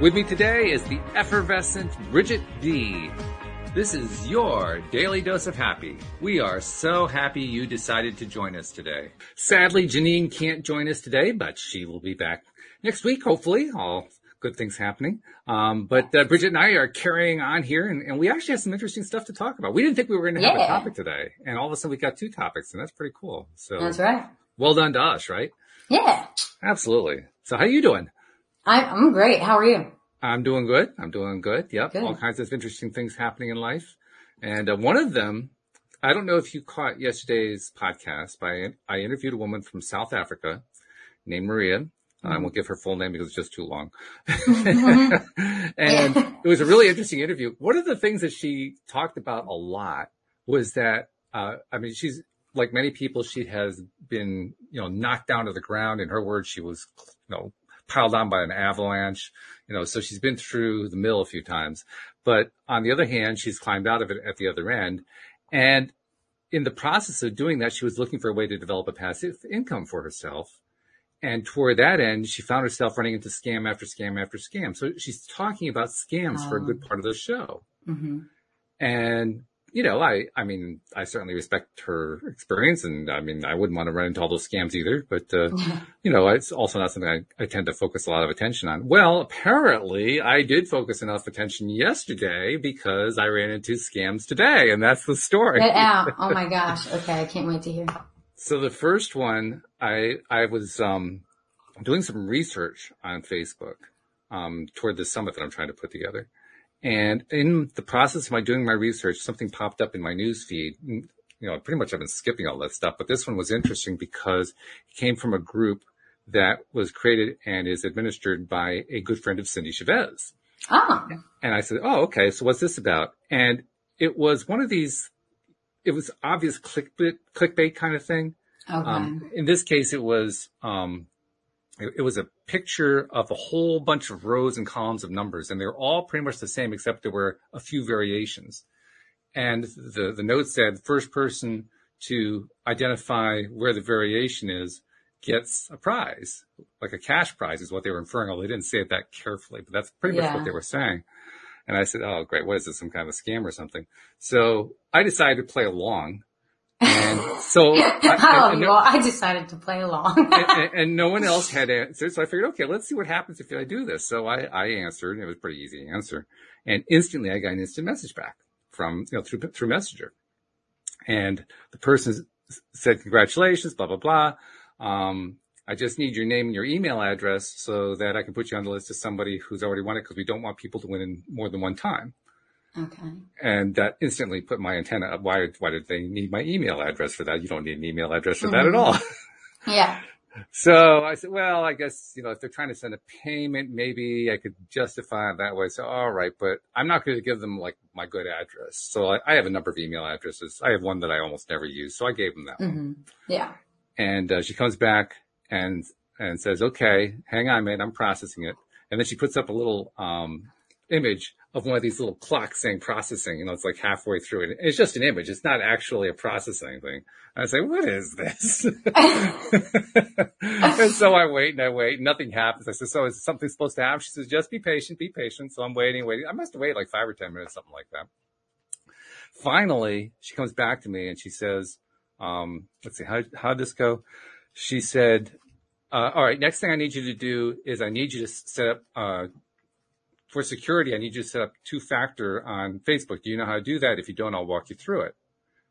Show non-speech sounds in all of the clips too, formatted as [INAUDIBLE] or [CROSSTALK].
With me today is the effervescent Bridget D. This is your daily dose of happy. We are so happy you decided to join us today. Sadly, Jeanine can't join us today, but she will be back next week, hopefully. All good things happening. Um, but uh, Bridget and I are carrying on here, and, and, we actually have some interesting stuff to talk about. We didn't think we were going to have yeah. a topic today, and all of a sudden we got two topics, and that's pretty cool. So that's right. Well done to us, right? Yeah. Absolutely. So how are you doing? I, I'm great. How are you? I'm doing good. I'm doing good. Yep. Good. All kinds of interesting things happening in life. And uh, one of them, I don't know if you caught yesterday's podcast, but I, I interviewed a woman from South Africa named Maria. I won't give her full name because it's just too long. [LAUGHS] and it was a really interesting interview. One of the things that she talked about a lot was that, uh, I mean, she's like many people, she has been, you know, knocked down to the ground. In her words, she was, you know, piled on by an avalanche, you know, so she's been through the mill a few times. But on the other hand, she's climbed out of it at the other end. And in the process of doing that, she was looking for a way to develop a passive income for herself. And toward that end, she found herself running into scam after scam after scam. So she's talking about scams um, for a good part of the show. Mm-hmm. And, you know, I, I mean, I certainly respect her experience and I mean, I wouldn't want to run into all those scams either, but, uh, [LAUGHS] you know, it's also not something I, I tend to focus a lot of attention on. Well, apparently I did focus enough attention yesterday because I ran into scams today and that's the story. Get [LAUGHS] out. Oh my gosh. Okay. I can't wait to hear. So the first one, I I was um, doing some research on Facebook um, toward the summit that I'm trying to put together, and in the process of my doing my research, something popped up in my news feed. You know, pretty much I've been skipping all that stuff, but this one was interesting because it came from a group that was created and is administered by a good friend of Cindy Chavez. Ah. And I said, "Oh, okay. So what's this about?" And it was one of these it was obvious clickbait, clickbait kind of thing. Okay. Um, in this case, it was, um, it, it, was a picture of a whole bunch of rows and columns of numbers, and they were all pretty much the same, except there were a few variations. And the, the note said, first person to identify where the variation is gets a prize, like a cash prize is what they were inferring, although they didn't say it that carefully, but that's pretty yeah. much what they were saying. And I said, Oh, great. What is this? Some kind of a scam or something? So I decided to play along. [LAUGHS] And so, I, and, well, I decided to play along. and, and, [LAUGHS] no one else had answered. So I figured, okay, let's see what happens if I do this. So I, I answered and it was pretty easy to answer. And instantly I got an instant message back from, you know, through, through Messenger. And the person said, congratulations, blah, blah, blah. Um, I just need your name and your email address so that I can put you on the list of somebody who's already won it because we don't want people to win in more than one time. Okay. And that instantly put my antenna up. Why, why did they need my email address for that? You don't need an email address for mm-hmm. that at all. yeah. [LAUGHS] So I said, well, I guess, you know, if they're trying to send a payment, maybe I could justify it that way. So, all right, but I'm not going to give them like my good address. So I, I, have a number of email addresses. I have one that I almost never use. So I gave them that mm-hmm. one. Yeah. And uh, she comes back and and says, "Okay, hang on, mate, I'm processing it." And then she puts up a little um, image of one of these little clocks saying processing. You know, it's like halfway through it. It's just an image. It's not actually a processing thing. I say, "What is this?" [LAUGHS] and so I wait and I wait. Nothing happens. I said, "So is something supposed to happen?" She says, "Just be patient, be patient." So I'm waiting, waiting. I must have waited like five or ten minutes, something like that. Finally, she comes back to me and she says, um, "Let's see, how how did this go?" She said, uh, all right, next thing I need you to do is I need you to set up, uh, for security, I need you to set up two factor on Facebook. Do you know how to do that? If you don't, I'll walk you through it.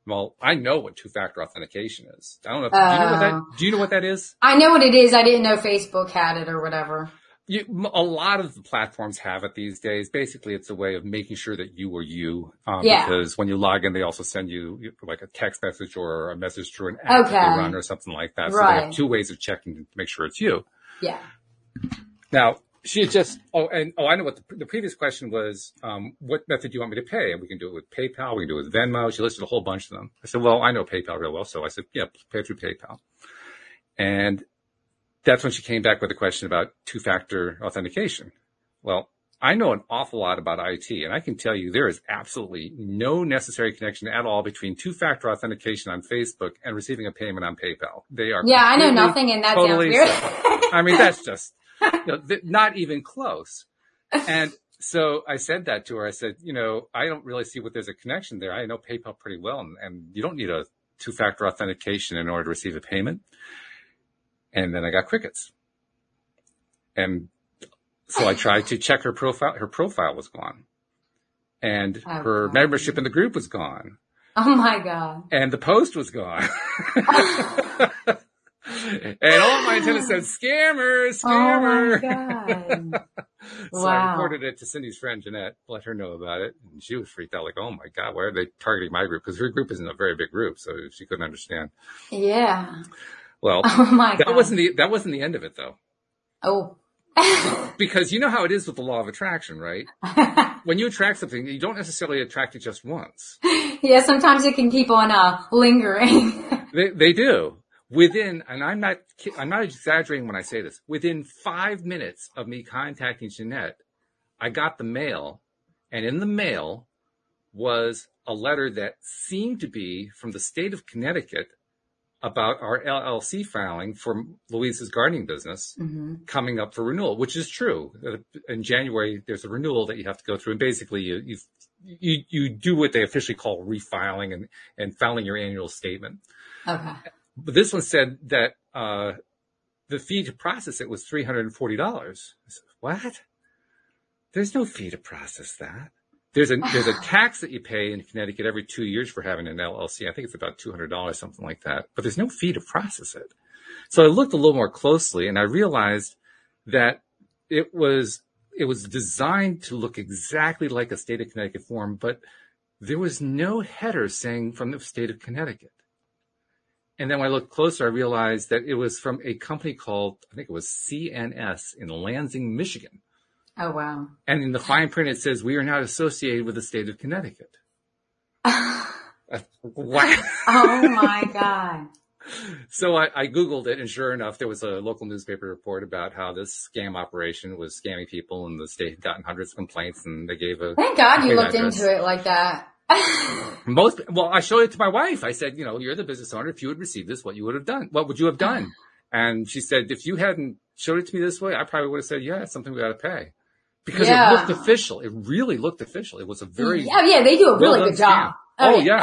Well, I know what two factor authentication is. I don't know. If, uh, do you know what that, do you know what that is? I know what it is. I didn't know Facebook had it or whatever you, a lot of the platforms have it these days. Basically, it's a way of making sure that you are you. Um, yeah. Because when you log in, they also send you like a text message or a message through an app okay. that they run or something like that. Right. So they have two ways of checking to make sure it's you. Yeah. Now, she just, oh, and, oh, I know what the, the previous question was, um, what method do you want me to pay? And we can do it with PayPal. We can do it with Venmo. She listed a whole bunch of them. I said, well, I know PayPal real well. So I said, yeah, pay through PayPal. And that's when she came back with a question about two factor authentication. Well, I know an awful lot about IT and I can tell you there is absolutely no necessary connection at all between two-factor authentication on Facebook and receiving a payment on PayPal. They are Yeah, I know nothing and that totally [LAUGHS] sounds weird. I mean, that's just [LAUGHS] th- not even close. And so I said that to her. I said, you know, I don't really see what there's a connection there. I know PayPal pretty well and, and you don't need a two-factor authentication in order to receive a payment. And then I got crickets. And so I tried to check her profile. Her profile was gone. And Oh, her God. membership in the group was gone. oh my God. And the post was gone. [LAUGHS] [LAUGHS] and all my antennas said, scammer, [LAUGHS] Oh my scammer. God. [LAUGHS] so I Wow. reported it to Cindy's friend Jeanette, let her know about it. And she was freaked out like, oh my God, why are they targeting my group? Because her group isn't a very big group. So she couldn't understand. Yeah. Well, [LAUGHS] Oh my God. that wasn't the, that wasn't the end of it though. Oh. Because you know how it is with the law of attraction, right? When you attract something, you don't necessarily attract it just once. yeah, sometimes it can keep on uh lingering. They, they do. Within, and I'm not, I'm not exaggerating when I say this, within five minutes of me contacting Jeanette, I got the mail and in the mail was a letter that seemed to be from the state of Connecticut about our LLC filing for Louise's gardening business hmm coming up for renewal, which is true. Uh, In January, there's a renewal that you have to go through, and basically you you you, you do what they officially call refiling and and filing your annual statement. Okay. But this one said that uh, the fee to process it was three hundred and forty dollars. What? There's no fee to process that. There's a there's a tax that you pay in Connecticut every two years for having an LLC. I think it's about two hundred dollars, something like that. But there's no fee to process it. So I looked a little more closely, and I realized that it was it was designed to look exactly like a state of Connecticut form, but there was no header saying from the state of Connecticut. And then when I looked closer, I realized that it was from a company called, I think it was CNS in Lansing, Michigan. Oh wow. And in the fine print, it says, we are not associated with the state of Connecticut. [LAUGHS] What? oh my God. [LAUGHS] so I, I Googled it and sure enough, there was a local newspaper report about how this scam operation was scamming people and the state had gotten hundreds of complaints and they gave a Thank God you looked address. into it like that. [LAUGHS] most, well, I showed it to my wife. I said, you know, you're the business owner. If you had received this, what you would have done? What would you have done? [LAUGHS] And she said, if you hadn't showed it to me this way, I probably would have said, yeah, it's something we got to pay because Yeah. it looked official. It really looked official. It was a very, yeah, yeah, they do a really well good job. scam. Oh, yeah.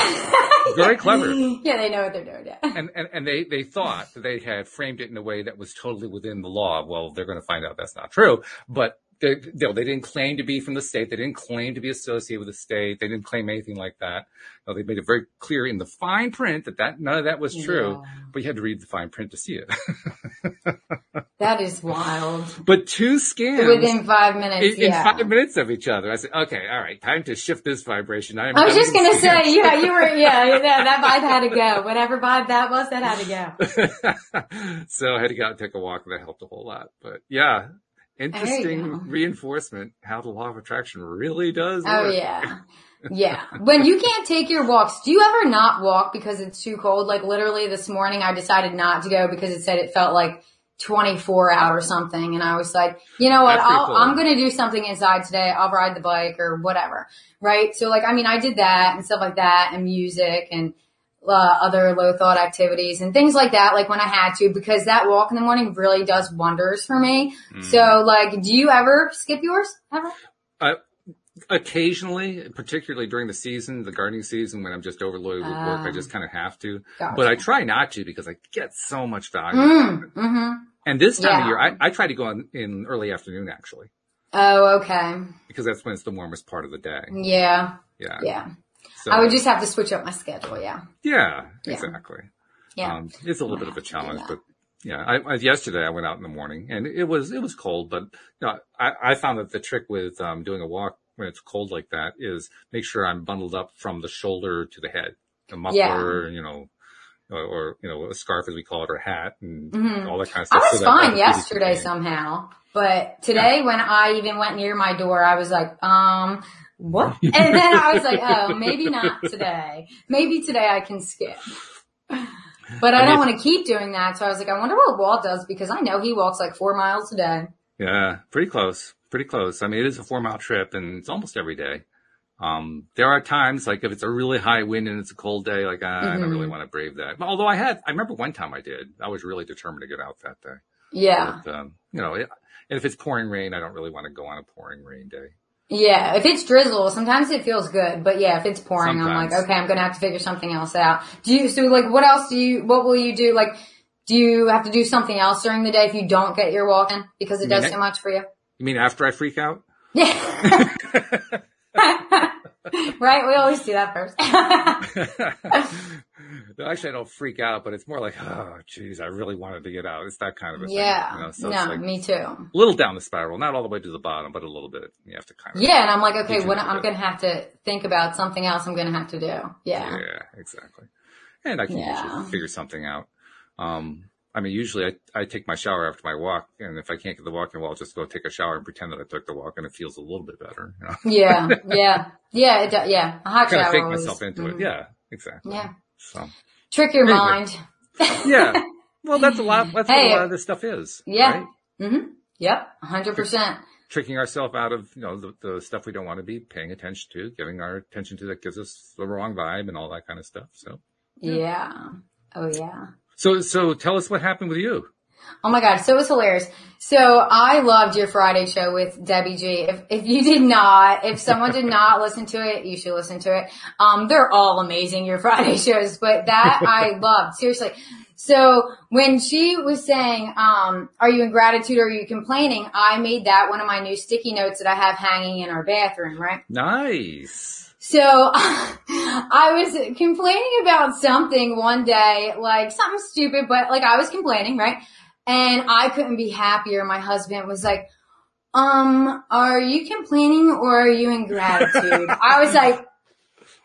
[LAUGHS] Very clever. yeah, they know what they're doing. Yeah. and, and, and they, they thought that they had framed it in a way that was totally within the law. Well, they're going to find out that's not true, but they, no, they didn't claim to be from the state. They didn't claim to be associated with the state. They didn't claim anything like that. No, they made it very clear in the fine print that, that none of that was true, Yeah. but you had to read the fine print to see it. [LAUGHS] That is wild. but two scams Within five minutes, in, in yeah. five minutes of each other. I said, okay, all right, time to shift this vibration. I'm, I was just gonna say, yeah, you were, yeah, [LAUGHS] yeah, that vibe had to go. Whatever vibe that was, that had to go. [LAUGHS] so I had to go out and take a walk and that helped a whole lot. But yeah, interesting reinforcement how the law of attraction really does Oh work. yeah. [LAUGHS] Yeah. When you can't take your walks, do you ever not walk because it's too cold? Like literally this morning I decided not to go because it said it felt like 24 out or something. And I was like, you know what? I'll, cool. I'm going to do something inside today. I'll ride the bike or whatever. Right. So like, I mean, I did that and stuff like that and music and uh, other low thought activities and things like that, like when I had to, because that walk in the morning really does wonders for me. Mm. So like, do you ever skip yours? Ever? Uh, occasionally, particularly during the season, the gardening season, when I'm just overloaded with work, I Ah. just kind of have to. Gotcha. But I try not to because I get so much value. Mm, hmm And this time of year, I, I try to go in, in early afternoon actually, Oh, okay. because that's when it's the warmest part of the day. Yeah. Yeah. Yeah. So, I would just have to switch up my schedule. Yeah. yeah, Yeah. exactly. Yeah. Um, it's a little bit of a have to do challenge, but yeah, I, I, yesterday I went out in the morning and it was, it was cold, but you know, I, I found that the trick with, um, doing a walk when it's cold like that is make sure I'm bundled up from the shoulder to the head, a muffler, you know, or, or, you know, a scarf as we call it, or a hat and Mhm. all that kind of stuff. I was so fine yesterday somehow, but today when I even went near my door, I was like, um, what? [LAUGHS] And then I was like, oh, maybe not today. Maybe today I can skip. But I, I don't want to keep doing that. So I was like, I wonder what Walt does because I know he walks like four miles a day. Yeah, pretty close. pretty close. I mean, it is a four mile trip and it's almost every day. Um, there are times like if it's a really high wind and it's a cold day, like I, mm-hmm. I don't really want to brave that. Although I had, I remember one time I did. I was really determined to get out that day. Yeah. But, um, you know, it, and if it's pouring rain, I don't really want to go on a pouring rain day. Yeah, if it's drizzle, sometimes it feels good, but yeah, if it's pouring, sometimes. I'm like, okay, I'm gonna have to figure something else out. Do you, so like, what else do you, what will you do? Like, do you have to do something else during the day if you don't get your walk in because it does too much for you? You mean after I freak out? Yeah. [LAUGHS] [LAUGHS] right? We always do that first. [LAUGHS] Actually, I don't freak out, but it's more like, oh, geez, I really wanted to get out. It's that kind of a yeah. thing. You know? So no, like me too. A little down the spiral, not all the way to the bottom, but a little bit. You have to kind of. Yeah, and I'm like, okay, when I'm going to have to think about something else I'm going to have to do. Yeah. Yeah, exactly. And I can yeah. usually figure something out. Um, I mean, usually I, I take my shower after my walk, and if I can't get the walk in, well, I'll just go take a shower and pretend that I took the walk, and it feels a little bit better. You know? yeah, [LAUGHS] yeah, yeah, it, yeah. A hot kind shower. Kind of fake always, myself into mm-hmm. it. Yeah, exactly. Yeah. So trick your anyway. mind. [LAUGHS] yeah. Well, that's a lot. That's hey, what a lot of this stuff is. Yeah. Right? Mm-hmm. Yep. hundred percent. Tricking ourselves out of you know the, the stuff we don't want to be paying attention to, giving our attention to that gives us the wrong vibe and all that kind of stuff. So. yeah. yeah. Oh yeah. So, so tell us what happened with you. Oh my God. So it was hilarious. So I loved your Friday show with Debbie G. If, if you did not, if someone did not [LAUGHS] listen to it, you should listen to it. Um, they're all amazing, your Friday [LAUGHS] shows, but that I [LAUGHS] loved. Seriously. So when she was saying, um, are you in gratitude or are you complaining? I made that one of my new sticky notes that I have hanging in our bathroom, right? Nice. So I was complaining about something one day, like something stupid, but like I was complaining, right? And I couldn't be happier. My husband was like, um, are you complaining or are you in gratitude? [LAUGHS] I was like,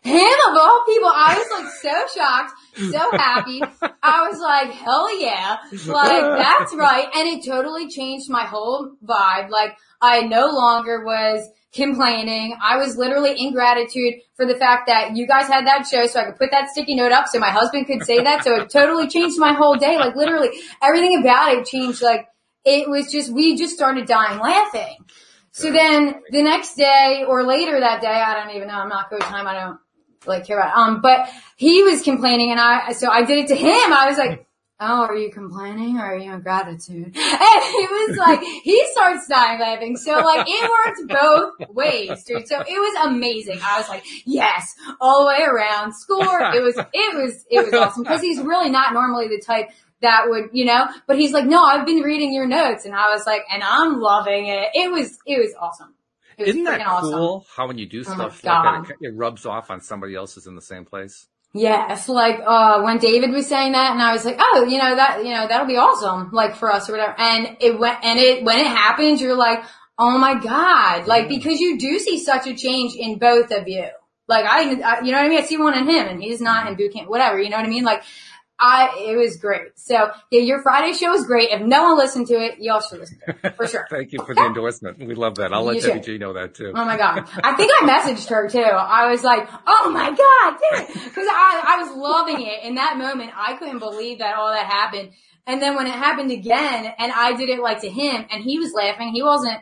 him of all people, I was like so shocked, so happy. I was like, hell yeah. Like, that's right. And it totally changed my whole vibe. Like, I no longer was complaining. I was literally in gratitude for the fact that you guys had that show so I could put that sticky note up so my husband could say that. So it totally changed my whole day. Like literally everything about it changed. Like it was just, we just started dying laughing. So then the next day or later that day, I don't even know. I'm not coach time. I don't like care about it. Um, but he was complaining and I, so I did it to him. I was like, oh, are you complaining or are you in gratitude? [LAUGHS] And he was like, he starts dying laughing. So like it worked both ways, dude. So it was amazing. I was like, yes, all the way around. Score. It was, it was, it was awesome because he's really not normally the type that would, you know, but he's like, no, I've been reading your notes. And I was like, and I'm loving it. It was, it was awesome. It was Isn't that cool awesome. how when you do oh stuff oh like that, it rubs off on somebody else who's in the same place? Yes, like uh when David was saying that and I was like, "Oh, you know that, you know, that'll be awesome like for us or whatever." And it went and it when it happens, you're like, "Oh my god." Like because you do see such a change in both of you. Like I, I you know what I mean? I see one in him and he's not in boot camp, whatever, you know what I mean? Like I, it was great. So yeah, your Friday show was great. If no one listened to it, y'all should listen to it for sure. [LAUGHS] Thank you for the endorsement. We love that. I'll let Debbie G know that too. Oh my God. I think I messaged her too. I was like, oh my God, Cause I, I was loving it in that moment. I couldn't believe that all that happened. And then when it happened again and I did it like to him and he was laughing, he wasn't,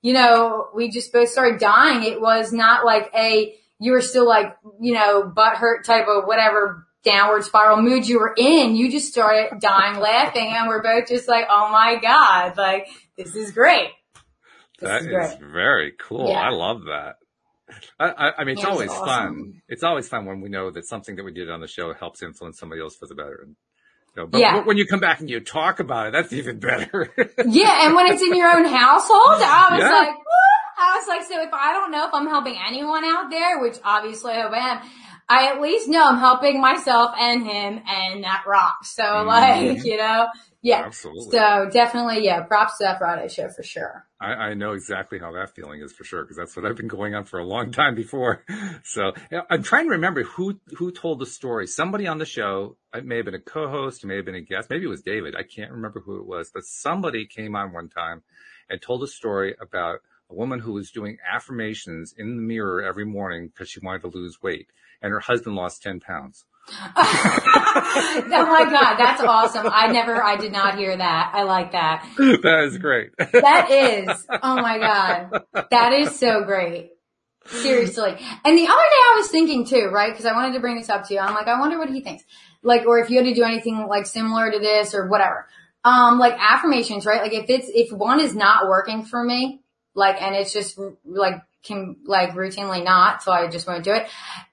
you know, we just both started dying. It was not like a, you were still like, you know, butt hurt type of whatever downward spiral mood you were in, you just started dying laughing and we're both just like, oh my God, like this is great. This that is, great. is, very cool. Yeah. I love that. I, I, I mean, it's yeah, always awesome. fun. It's always fun when we know that something that we did on the show helps influence somebody else for the better. And, you know, but yeah. when you come back and you talk about it, that's even better. [LAUGHS] yeah. And when it's in your own household, I was like, what? I was like, so if I don't know if I'm helping anyone out there, which obviously I am, I at least know I'm helping myself and him and that rocks. So mm-hmm. like, you know, yeah. Absolutely. So definitely, yeah, props to that Friday show for sure. I, I know exactly how that feeling is for sure because that's what I've been going on for a long [LAUGHS] time before. So yeah, I'm trying to remember who who told the story. Somebody on the show. It may have been a co-host. It may have been a guest. Maybe it was David. I can't remember who it was, but somebody came on one time and told a story about a woman who was doing affirmations in the mirror every morning because she wanted to lose weight and her husband lost 10 pounds. [LAUGHS] oh my god, that's awesome! I never, I did not hear that. I like that. [LAUGHS] That is great. that is, oh my god, that is so great. Seriously. And the other day I was thinking too, right? Because I wanted to bring this up to you. I'm like, I wonder what he thinks. Like, or if you had to do anything like similar to this or whatever. Um, like affirmations, right? Like if it's, if one is not working for me, like, and it's just like, can like routinely not, so I just won't do it.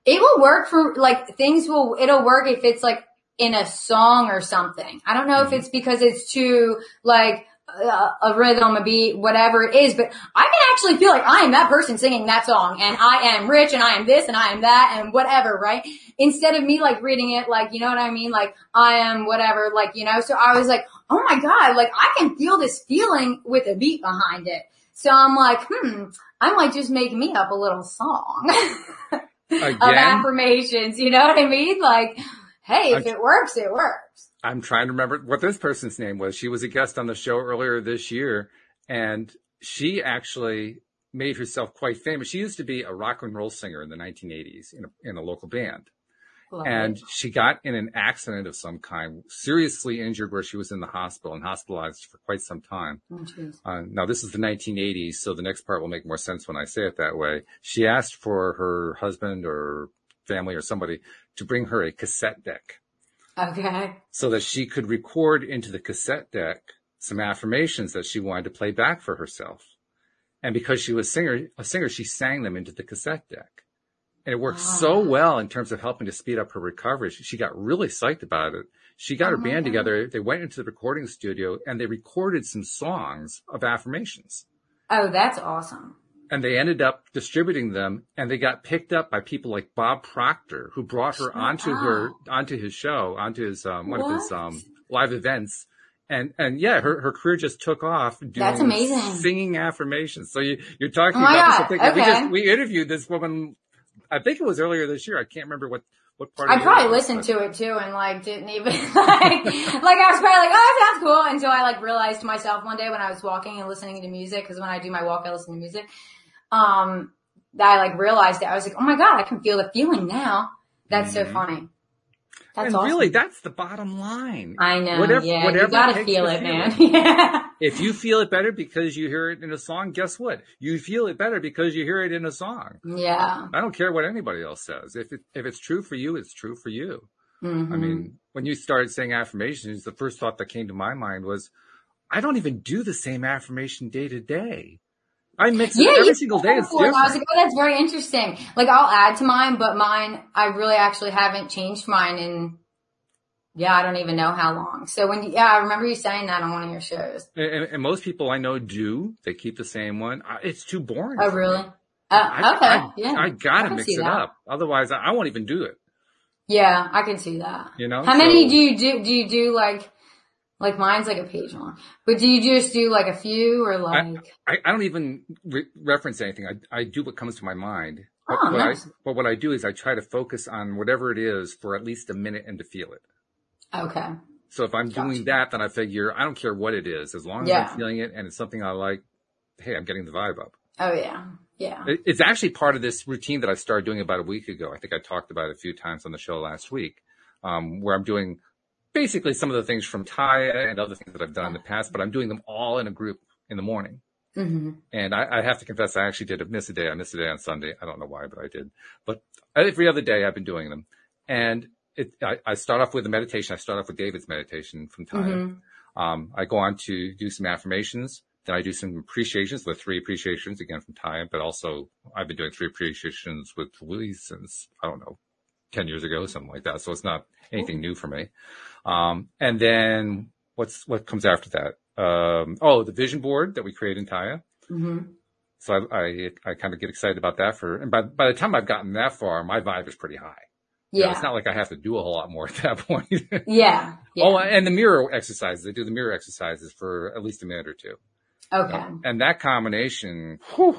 It will work for like things will, it'll work if it's like in a song or something. I don't know mm-hmm. if it's because it's too like, a, a rhythm, a beat, whatever it is, but I can actually feel like I am that person singing that song and I am rich and I am this and I am that and whatever, right? Instead of me like reading it like, you know what I mean? Like I am whatever, like, you know, so I was like, oh my God, like I can feel this feeling with a beat behind it. So I'm like, hmm, I might just make me up a little song [LAUGHS] of affirmations. You know what I mean? Like, hey, if it works, it works. I'm trying to remember what this person's name was. She was a guest on the show earlier this year and she actually made herself quite famous. She used to be a rock and roll singer in the 1980s in a, in a local band. And she got in an accident of some kind, seriously injured where she was in the hospital and hospitalized for quite some time. Oh, uh, now this is the 1980s, so the next part will make more sense when I say it that way. She asked for her husband or family or somebody to bring her a cassette deck. Okay. So that she could record into the cassette deck some affirmations that she wanted to play back for herself. And because she was singer, a singer, she sang them into the cassette deck. And it worked wow. so well in terms of helping to speed up her recovery. She, she got really psyched about it. She got oh her band God. together. They went into the recording studio and they recorded some songs of affirmations. Oh, that's awesome. And they ended up distributing them and they got picked up by people like Bob Proctor, who brought her onto up. her, onto his show, onto his, um, one what? of his, um, live events. And, and yeah, her, her career just took off doing That's amazing. singing affirmations. So you, you're talking oh about this. Okay. We just, we interviewed this woman I think it was earlier this year. I can't remember what what part. I probably listened to it too and like didn't even [LAUGHS] like like I was probably like oh that sounds cool until I like realized to myself one day when I was walking and listening to music because when I do my walk I listen to music. Um, that I like realized it. I was like oh my god I can feel the feeling now. That's mm-hmm. so funny. That's and awesome. really, that's the bottom line. I know. Whatever, yeah, whatever you gotta feel it, man. [LAUGHS] yeah. If you feel it better because you hear it in a song, guess what? You feel it better because you hear it in a song. Yeah. I don't care what anybody else says. If it, if it's true for you, it's true for you. Mm-hmm. I mean, when you started saying affirmations, the first thought that came to my mind was, I don't even do the same affirmation day to day. I mix yeah, it every single day. It's different. I like, oh, that's very interesting. Like I'll add to mine, but mine, I really actually haven't changed mine in, yeah, I don't even know how long. So when, you, yeah, I remember you saying that on one of your shows. And, and most people I know do. They keep the same one. It's too boring. Oh, really? Uh, okay. I, yeah. I gotta mix it that. up. Otherwise I, I won't even do it. Yeah, I can see that. You know? How so, many do you do, do you do like, like mine's like a page long, but do you just do like a few or like? I, I don't even re- reference anything. I, I do what comes to my mind. But, oh, what nice. I, but what I do is I try to focus on whatever it is for at least a minute and to feel it. Okay. So if I'm gotcha. doing that, then I figure I don't care what it is, as long as yeah. I'm feeling it and it's something I like. Hey, I'm getting the vibe up. Oh yeah, yeah. It, it's actually part of this routine that I started doing about a week ago. I think I talked about it a few times on the show last week, um, where I'm doing basically some of the things from Taya and other things that I've done in the past, but I'm doing them all in a group in the morning. Mm-hmm. And I, I, have to confess, I actually did miss a day. I missed a day on Sunday. I don't know why, but I did. But every other day I've been doing them. And it, I, I, start off with a meditation. I start off with David's meditation from Taya. Mm-hmm. Um, I go on to do some affirmations. Then I do some appreciations, the three appreciations again from Taya, but also I've been doing three appreciations with Louise since, I don't know, 10 years ago, something like that. So it's not anything new for me. Um, and then what's, what comes after that? Um, oh, the vision board that we create in Taya. Mm-hmm. So I, I, I kind of get excited about that for, and by, by the time I've gotten that far, my vibe is pretty high. Yeah. You know, it's not like I have to do a whole lot more at that [LAUGHS] point. yeah, yeah. Oh, and the mirror exercises. I do the mirror exercises for at least a minute or two. Okay. and that combination, whew,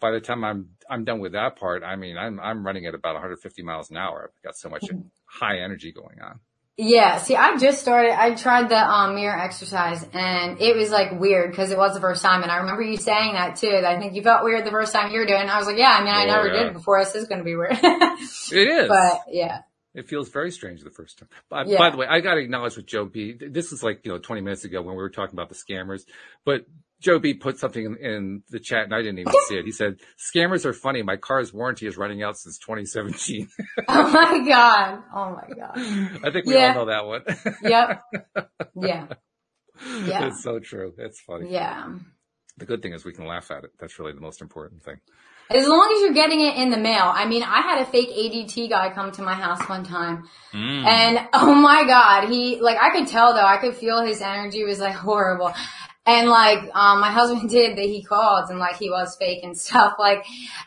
by the time I'm I'm done with that part, I mean I'm I'm running at about 150 miles an hour. I've got so much mm-hmm. high energy going on. Yeah, see, I just started, I tried the um, mirror exercise and it was like weird because it was the first time. And I remember you saying that too. I think you felt weird the first time you were doing it. I was like, yeah, I mean, I oh, never yeah. did before. This is going to be weird. [LAUGHS] it is. But yeah. It feels very strange the first time. By, Yeah. by the way, I got to acknowledge with Joe B. This is like, you know, 20 minutes ago when we were talking about the scammers, but Joe B put something in, in the chat and I didn't even see it. He said, scammers are funny. My car's warranty is running out since 2017. [LAUGHS] Oh my god. Oh my god. I think we Yeah. all know that one. [LAUGHS] Yep. Yeah. Yeah. It's so true. It's funny. Yeah. The good thing is we can laugh at it. That's really the most important thing. As long as you're getting it in the mail. I mean, I had a fake ADT guy come to my house one time Mm. and oh my god, he, like I could tell though, I could feel his energy was like horrible. And like, um, my [LAUGHS] husband did that he called and like he was fake and stuff like,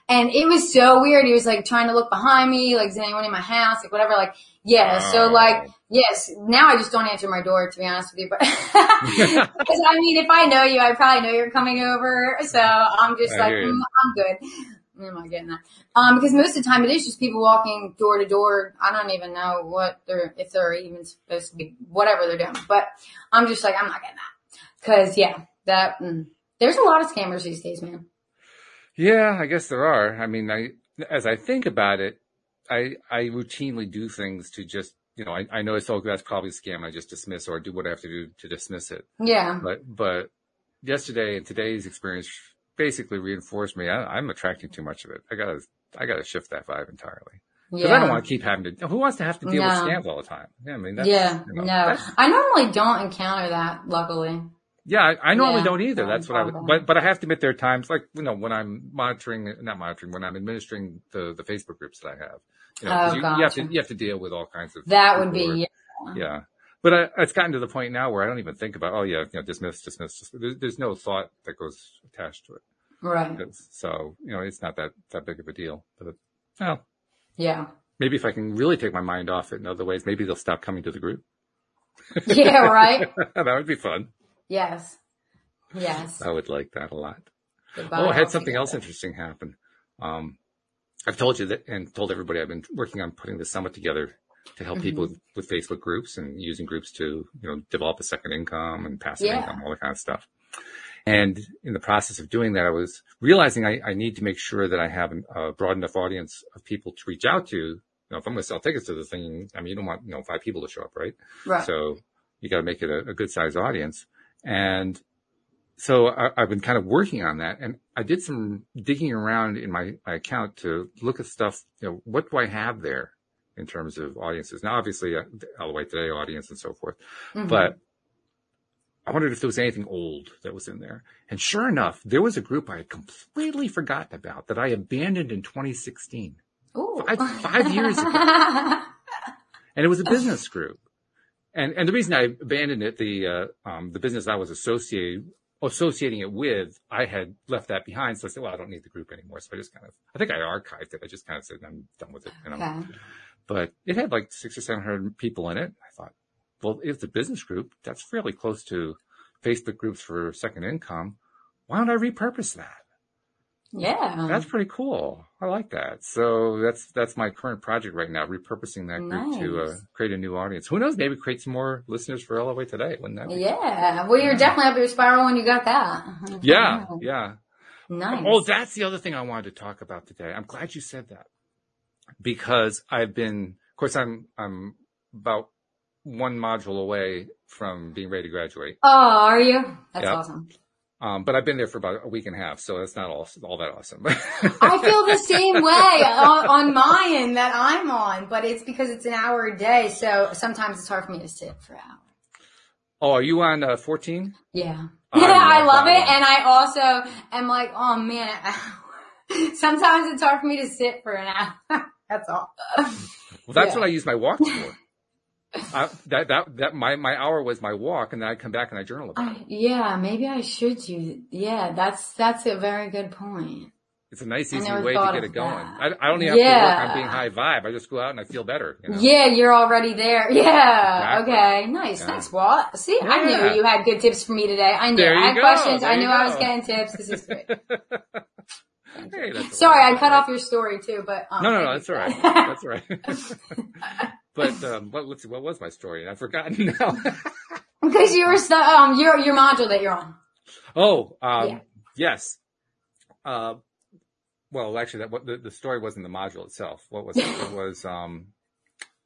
and it was so weird. He was like trying to look behind me, like is anyone in my house, like whatever, like, yeah. So Oh. like, yes, now I just don't answer my door to be honest with you, but, [LAUGHS] because I mean, if I know you, I probably know you're coming over. So I'm just I like, mm, I'm good. Am I getting that? Um, because most of the time it is just people walking door to door. I don't even know what they're, if they're even supposed to be, whatever they're doing. But I'm just like, I'm not getting that. Cause yeah, that, mm, there's a lot of scammers these days, man. Yeah, I guess there are. I mean, I, as I think about it, I, I routinely do things to just, you know, I, I know it's, oh, that's probably a scam. I just dismiss or do what I have to do to dismiss it. Yeah. But, but yesterday and today's experience basically reinforced me. I, I'm attracting too much of it. I gotta, I gotta shift that vibe entirely. Cause Yeah. I don't want to keep having to, who wants to have to deal with No. scams all the time? Yeah, I mean, that's, yeah. you know, no. I normally don't encounter that, luckily. Yeah, I, I normally Yeah, don't either. That's what I would, but, but I have to admit there are times like, you know, when I'm monitoring, not monitoring, when I'm administering the, the Facebook groups that I have. You know, Oh, you, you have to, you have to deal with all kinds of. That would be, are- Yeah. But I, it's gotten to the point now where I don't even think about, oh yeah, you know, dismiss, dismiss, dismiss. There's, there's no thought that goes attached to it. right. So, you know, it's not that, that big of a deal, but, well, Yeah. maybe if I can really take my mind off it in other ways, maybe they'll stop coming to the group. Yeah, right? [LAUGHS] that would be fun. Yes. Yes. I would like that a lot. Goodbye Oh, I had something else interesting happen. Um, I've told you that and told everybody I've been working on putting the summit together to help people with, with Facebook groups and using groups to, you know, develop a second income and passive Yeah. income, all that kind of stuff. And in the process of doing that, I was realizing I, I need to make sure that I have a broad enough audience of people to reach out to. You know, if I'm going to sell tickets to the thing, I mean, you don't want, you know, five people to show up, right? Right. So you got to make it a, a good sized audience. And so I, I've been kind of working on that and I did some digging around in my, my account to look at stuff, you know, what do I have there in terms of audiences? Now, obviously, uh, the LOA Today audience and so forth, Mhm. but I wondered if there was anything old that was in there. And sure enough, there was a group I had completely forgotten about that I abandoned in 2016. Ooh. five- five years ago. [LAUGHS] and it was a business group. And and the reason I abandoned it, the uh, um, the business I was associated associating it with, I had left that behind. So I said, well, I don't need the group anymore. So I just kind of, I think I archived it. I just kind of said, I'm done with it. Okay. But it had like six or seven hundred people in it. I thought, well, if it's a business group, that's fairly close to Facebook groups for second income. Why don't I repurpose that? Yeah. That's pretty cool. I like that. So that's that's my current project right now, repurposing that group to uh, create a new audience. Who knows? Maybe create some more listeners for LOA today. Wouldn't that be? yeah. Well, you're definitely up your spiral when you got that. [LAUGHS] Yeah, yeah. Nice. Oh, that's the other thing I wanted to talk about today. I'm glad you said that because I've been, of course, I'm I'm about one module away from being ready to graduate. Oh, are you? That's Yeah. awesome. Um, but I've been there for about a week and a half, so that's not all all that awesome. [LAUGHS] I feel the same way on, on my end that I'm on, but it's because it's an hour a day, so sometimes it's hard for me to sit for hours. oh, are you on uh, 14? Yeah. [LAUGHS] I I love love it, one. and I also am like, oh man, [LAUGHS] sometimes it's hard for me to sit for an hour. That's all. Well, that's Yeah. what I use my walk for. I, that that that my my hour was my walk, and then I come back and I journal about it. Uh, yeah, maybe I should use. Yeah, that's that's a very good point. It's a nice, easy way to get it going. I, I don't even have to Yeah. work on being high vibe. I just go out and I feel better. You know? Yeah, you're already there. [LAUGHS] Yeah. Exactly. Okay. Nice. Yeah. Thanks, Walt. See, I knew you had good tips for me today. I knew. I had go. questions. There I knew I was getting tips. This is [LAUGHS] great. Hey, Sorry, I cut off your story too, but um, No, no, no, that's all right. that. That's all right. [LAUGHS] but um, what let's see, what was my story? I've forgotten [LAUGHS] now. Because you were stu- um your your module that you're on. oh, um, Yeah. yes. Uh, well, actually, that what the, the story wasn't the module itself. What was it? It was um,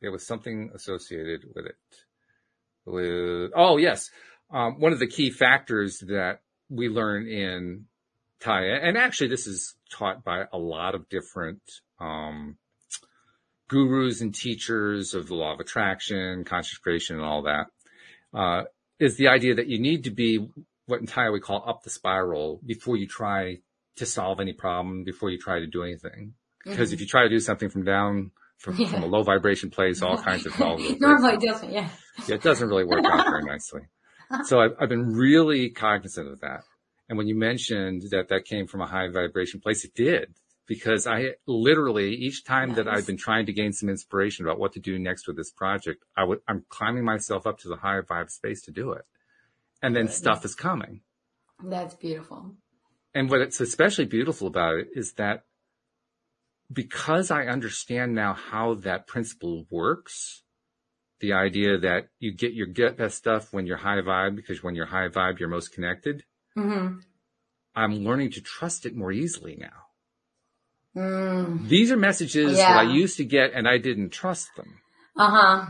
There was something associated with it. With, oh yes. Um, one of the key factors that we learn in Taya, and actually this is taught by a lot of different, um, gurus and teachers of the law of attraction, conscious creation and all that, uh, is the idea that you need to be what in Taya we call up the spiral before you try to solve any problem, before you try to do anything. Because Mm-hmm. if you try to do something from down, from, Yeah. from a low vibration place, all [LAUGHS] kinds of problems. Normally it doesn't, yeah. Yeah, it doesn't really work out very [LAUGHS] nicely. So I've, I've been really cognizant of that. And when you mentioned that that came from a high vibration place, it did because I literally each time that I've been trying to gain some inspiration about what to do next with this project, I would, I'm climbing myself up to the higher vibe space to do it. And then Good. stuff is coming. That's beautiful. And what it's especially beautiful about it is that because I understand now how that principle works, the idea that you get your get best stuff when you're high vibe, because when you're high vibe, you're most connected. Hmm I'm learning to trust it more easily now. Mm. These are messages Yeah. that I used to get and I didn't trust them. Uh huh.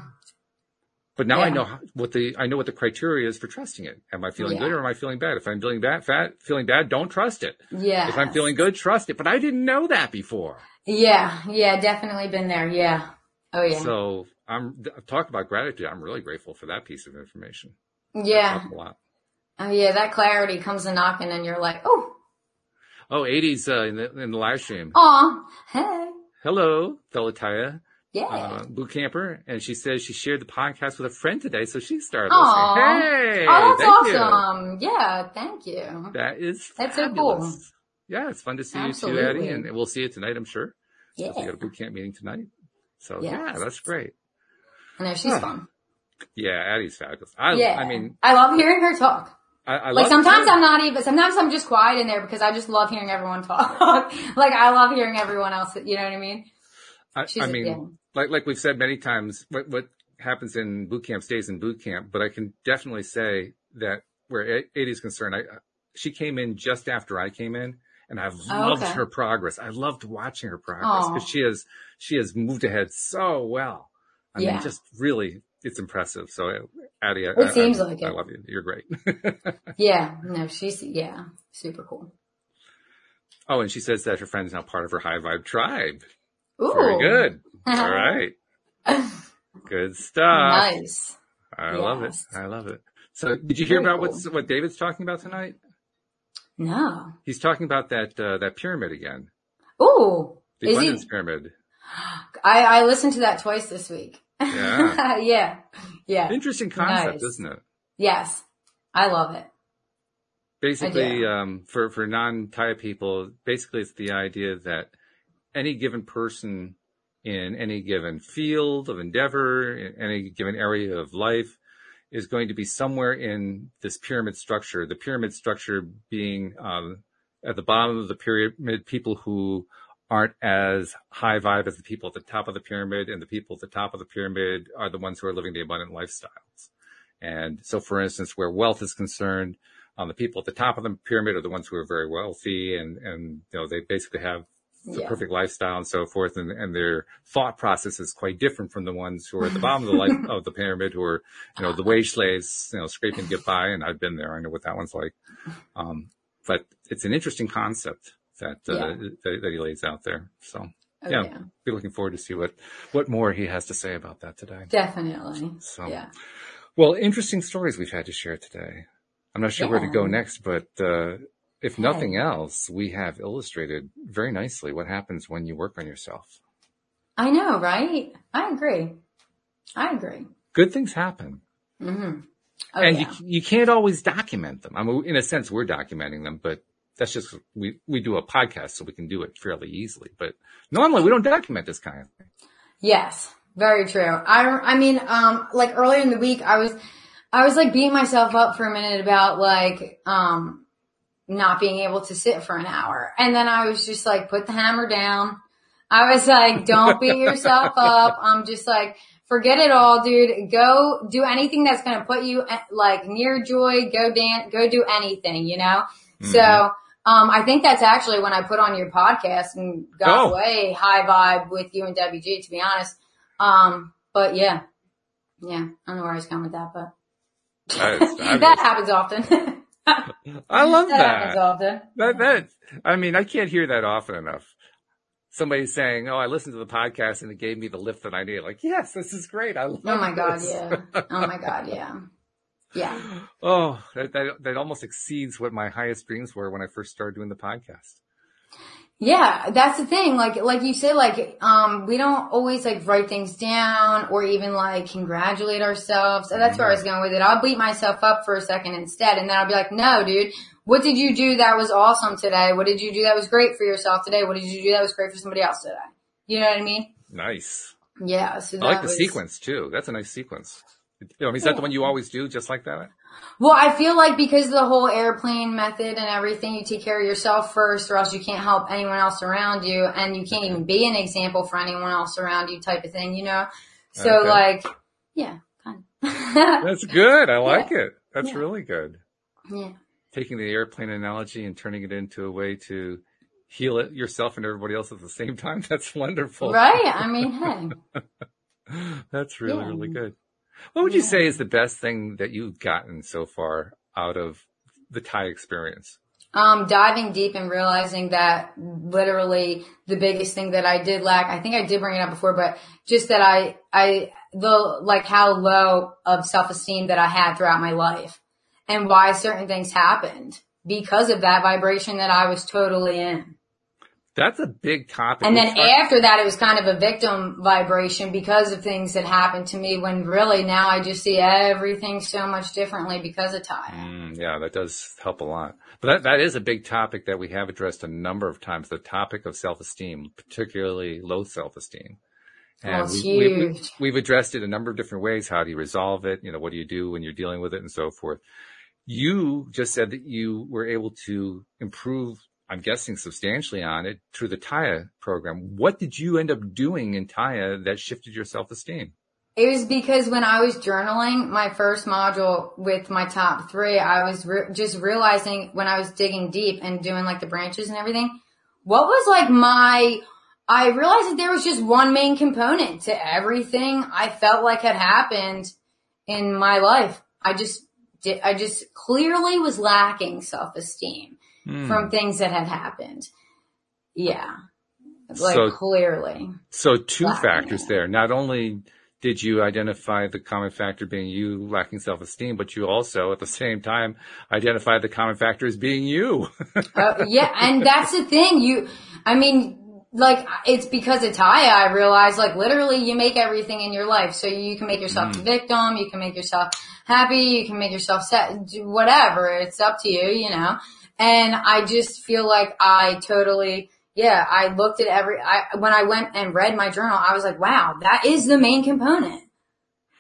But now I know how, what the, I know what the criteria is for trusting it. Am I feeling Yeah. good or am I feeling bad? If I'm feeling bad, fat, feeling bad, don't trust it. Yeah. If I'm feeling good, trust it. But I didn't know that before. Yeah. Yeah. Definitely been there. Yeah. Oh yeah. So I'm I've about gratitude. I'm really grateful for that piece of information. Yeah. a lot. Oh yeah. That clarity comes a knocking and you're like, oh, Oh, Addie's uh, in, the, in the live stream. aw, hey. Hello, Delataya, Yeah. uh, boot camper, and she says she shared the podcast with a friend today, so she started Aw. listening. Hey, oh, that's thank you. awesome. Yeah. Thank you. That is That's so cool. Yeah, it's fun to see you too, Addie, and we'll see you tonight, I'm sure. Yeah. We got a boot camp meeting tonight. So yeah, that's great. I know she's Huh. fun. Yeah, Addie's fabulous. I, Yeah. I mean, I love hearing her talk. I, I Like sometimes. I'm not even, sometimes I'm just quiet in there because I just love hearing everyone talk. [LAUGHS] like I love hearing everyone else, you know what I mean? I, I mean, yeah. like like we've said many times, what what happens in boot camp stays in boot camp. But I can definitely say that where Addie is concerned, I she came in just after I came in, and I've Oh, loved okay. her progress. I loved watching her progress because she has she has moved ahead so well. I Yeah. mean, just really, it's impressive. So, Addie, I, It seems I, like I it. love you. You're great. [LAUGHS] Yeah, no, she's, yeah, super cool. oh, and she says that her friend's now part of her high vibe tribe. Ooh. Very good. All [LAUGHS] right. [LAUGHS] Good stuff. nice. I love it. I love it. So did you hear Very about cool. what's, what David's talking about tonight? No. He's talking about that, uh, that pyramid again. Ooh. The Is abundance he? pyramid. [GASPS] I, I listened to that twice this week. Yeah. [LAUGHS] yeah. Yeah. Interesting concept, Nice. isn't it? Yes. I love it. Basically, um, for, for non-Taya people, basically it's the idea that any given person in any given field of endeavor, in any given area of life is going to be somewhere in this pyramid structure. The pyramid structure being, um, at the bottom of the pyramid, people who aren't as high vibe as the people at the top of the pyramid and the people at the top of the pyramid are the ones who are living the abundant lifestyles. And so, for instance, where wealth is concerned, um, the people at the top of the pyramid are the ones who are very wealthy and, and, you know, they basically have the Yeah. perfect lifestyle and so forth. And, and their thought process is quite different from the ones who are at the bottom of the life [LAUGHS] of the pyramid who are, you know, the wage slaves, you know, scraping to get by. And I've been there. I know what that one's like. Um, but it's an interesting concept that, uh, Yeah. that, that he lays out there. So Oh, Yeah. yeah. be looking forward to see what, what more he has to say about that today. Definitely. So, Yeah. well, interesting stories we've had to share today. I'm not sure where to go next, but, uh, if Hey. nothing else, we have illustrated very nicely what happens when you work on yourself. I know, right? I agree. I agree. Good things happen. hmm Oh, and yeah. you, you can't always document them. I mean, in a sense, we're documenting them, but that's just, we, we do a podcast so we can do it fairly easily. But normally we don't document this kind of thing. Yes, very true. I, I mean, um, like earlier in the week, I was, I was like beating myself up for a minute about like, um, not being able to sit for an hour. And then I was just like, put the hammer down. I was like, don't beat [LAUGHS] yourself up. I'm just like, forget it all, dude. Go do anything that's going to put you eh, like near joy. Go dance, go do anything, you know? So, um, I think that's actually when I put on your podcast and got Oh. way high vibe with you and WG, to be honest. Um, but yeah, yeah, I don't know where I was going with that, but I, [LAUGHS] that happens often. I love that that. happens often. That, that, I mean, I can't hear that often enough. Somebody saying, "Oh, I listened to the podcast and it gave me the lift that I needed." Like, yes, this is great. I love. Oh my god, yeah. Oh my god, yeah. Yeah. Oh, that, that that almost exceeds what my highest dreams were when I first started doing the podcast. Yeah, that's the thing. Like, like you said, like, um, we don't always like write things down or even like congratulate ourselves. So that's where I was going with it. I'll beat myself up for a second instead. And then I'll be like, no, dude, what did you do that was awesome today? What did you do that was great for yourself today? What did you do that was great for somebody else today? You know what I mean? Nice. Yeah. So I like the was- sequence too. That's a nice sequence. You know, I mean, is that the one you always do, just like that? Well, I feel like because of the whole airplane method and everything, you take care of yourself first or else you can't help anyone else around you and you can't even be an example for anyone else around you type of thing, you know? So Okay. like, yeah, kind. [LAUGHS] That's good. I like it. That's Yeah. really good. yeah. Taking the airplane analogy and turning it into a way to heal it yourself and everybody else at the same time. [LAUGHS] That's wonderful. Right? I mean, hey. [LAUGHS] That's really, Yeah. really good. What would you say is the best thing that you've gotten so far out of the Taya experience? Um, diving deep and realizing that literally the biggest thing that I did lack, I think I did bring it up before, but just that I, I, the, like how low of self-esteem that I had throughout my life and why certain things happened because of that vibration that I was totally in. That's a big topic. And then after that, it was kind of a victim vibration because of things that happened to me when really now I just see everything so much differently because of Taya. Mm, yeah, that does help a lot. But that, that is a big topic that we have addressed a number of times, the topic of self-esteem, particularly low self-esteem. Oh, it's we, we, we, we've addressed it a number of different ways. How do you resolve it? You know, what do you do when you're dealing with it and so forth? You just said that you were able to improve, I'm guessing substantially on it through the Taya program. What did you end up doing in Taya that shifted your self-esteem? It was because when I was journaling my first module with my top three, I was re- just realizing when I was digging deep and doing like the branches and everything, what was like my, I realized that there was just one main component to everything I felt like had happened in my life. I just did, I just clearly was lacking self-esteem Hmm. from things that had happened. Yeah. Like So- clearly. So two factors there. Not only did you identify the common factor being you lacking self-esteem, but you also at the same time identified the common factor as being you. Uh, [LAUGHS] yeah, and that's the thing. You, I mean, like it's because of Taya. I realized, like literally, you make everything in your life. So you can make yourself the victim. You can make yourself happy. You can make yourself sad. Whatever. It's up to you. You know. And I just feel like I totally. Yeah, I looked at every, I, when I went and read my journal, I was like, wow, that is the main component.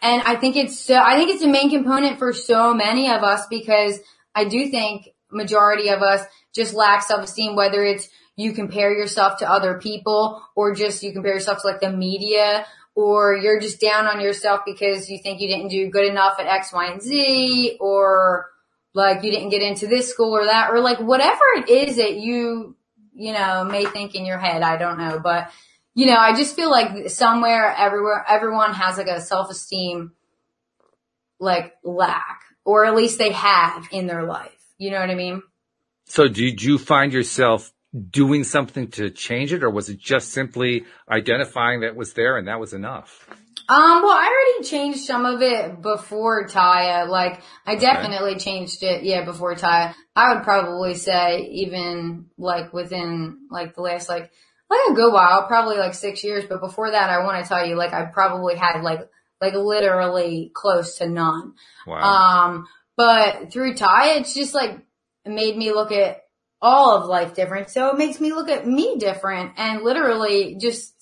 And I think it's so, I think it's the main component for so many of us because I do think majority of us just lack self-esteem, whether it's you compare yourself to other people or just you compare yourself to like the media or you're just down on yourself because you think you didn't do good enough at X, Y, and Z or like you didn't get into this school or that or like whatever it is that you, you know, may think in your head. I don't know, but you know, I just feel like somewhere, everywhere, everyone has like a self-esteem like lack, or at least they have in their life. You know what I mean? so did you find yourself doing something to change it or was it just simply identifying that it was there and that was enough? Um, well, I already changed some of it before Taya. Like, I definitely changed it, yeah, before Taya. I would probably say even like within like the last like like a good while, probably like six years. But before that, I want to tell you, like, I probably had like like literally close to none. Wow. Um, but through Taya, it's just like made me look at all of life different. So it makes me look at me different and literally just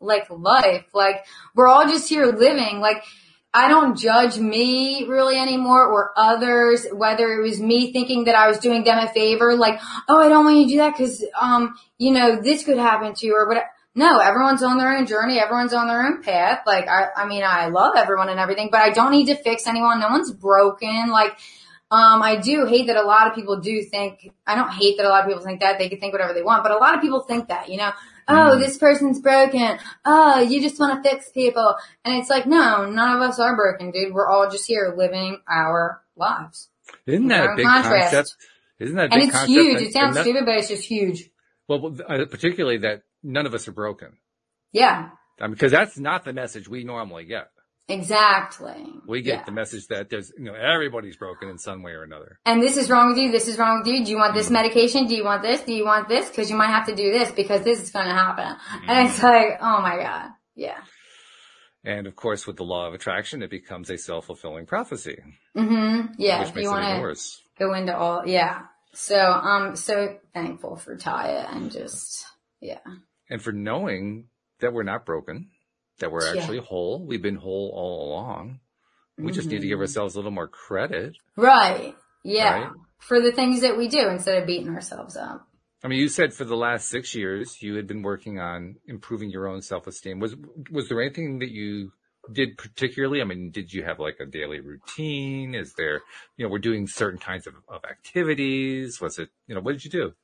like life. Like we're all just here living. Like I don't judge me really anymore or others, whether it was me thinking that I was doing them a favor, like, oh, I don't want you to do that because, um, you know, this could happen to you or whatever. No, everyone's on their own journey. Everyone's on their own path. Like, I, I mean, I love everyone and everything, but I don't need to fix anyone. No one's broken. Like, um, I do hate that a lot of people do think, I don't hate that a lot of people think that they can think whatever they want, but a lot of people think that, you know, oh, Mm. this person's broken. Oh, you just want to fix people. And it's like, no, none of us are broken, dude. We're all just here living our lives. Isn't that a big contrast. concept? Isn't that a And it's concept? huge. It sounds that- stupid, but it's just huge. Well, uh, particularly that none of us are broken. Yeah, I mean, because that's not the message we normally get. Exactly. We get Yeah. the message that there's, you know, everybody's broken in some way or another. and this is wrong with you, this is wrong with you, do you want Mm-hmm. this medication, do you want this, do you want this, because you might have to do this because this is going to happen. Mm-hmm. And it's like, oh my god, yeah. And of course, with the law of attraction, it becomes a self-fulfilling prophecy, Mm-hmm. Yeah, which makes you it even to worse. go into all, yeah. So I'm so thankful for Taya and just, yeah. And for knowing that we're not broken, that we're Yeah. actually whole. We've been whole all along. We just need to give Mhm. ourselves a little more credit. Right. Yeah. Right. For the things that we do instead of beating ourselves up. I mean, you said for the last six years you had been working on improving your own self-esteem. Was was there anything that you did particularly? I mean, did you have like a daily routine? Is there, you know, we're doing certain kinds of, of activities? Was it, you know, what did you do?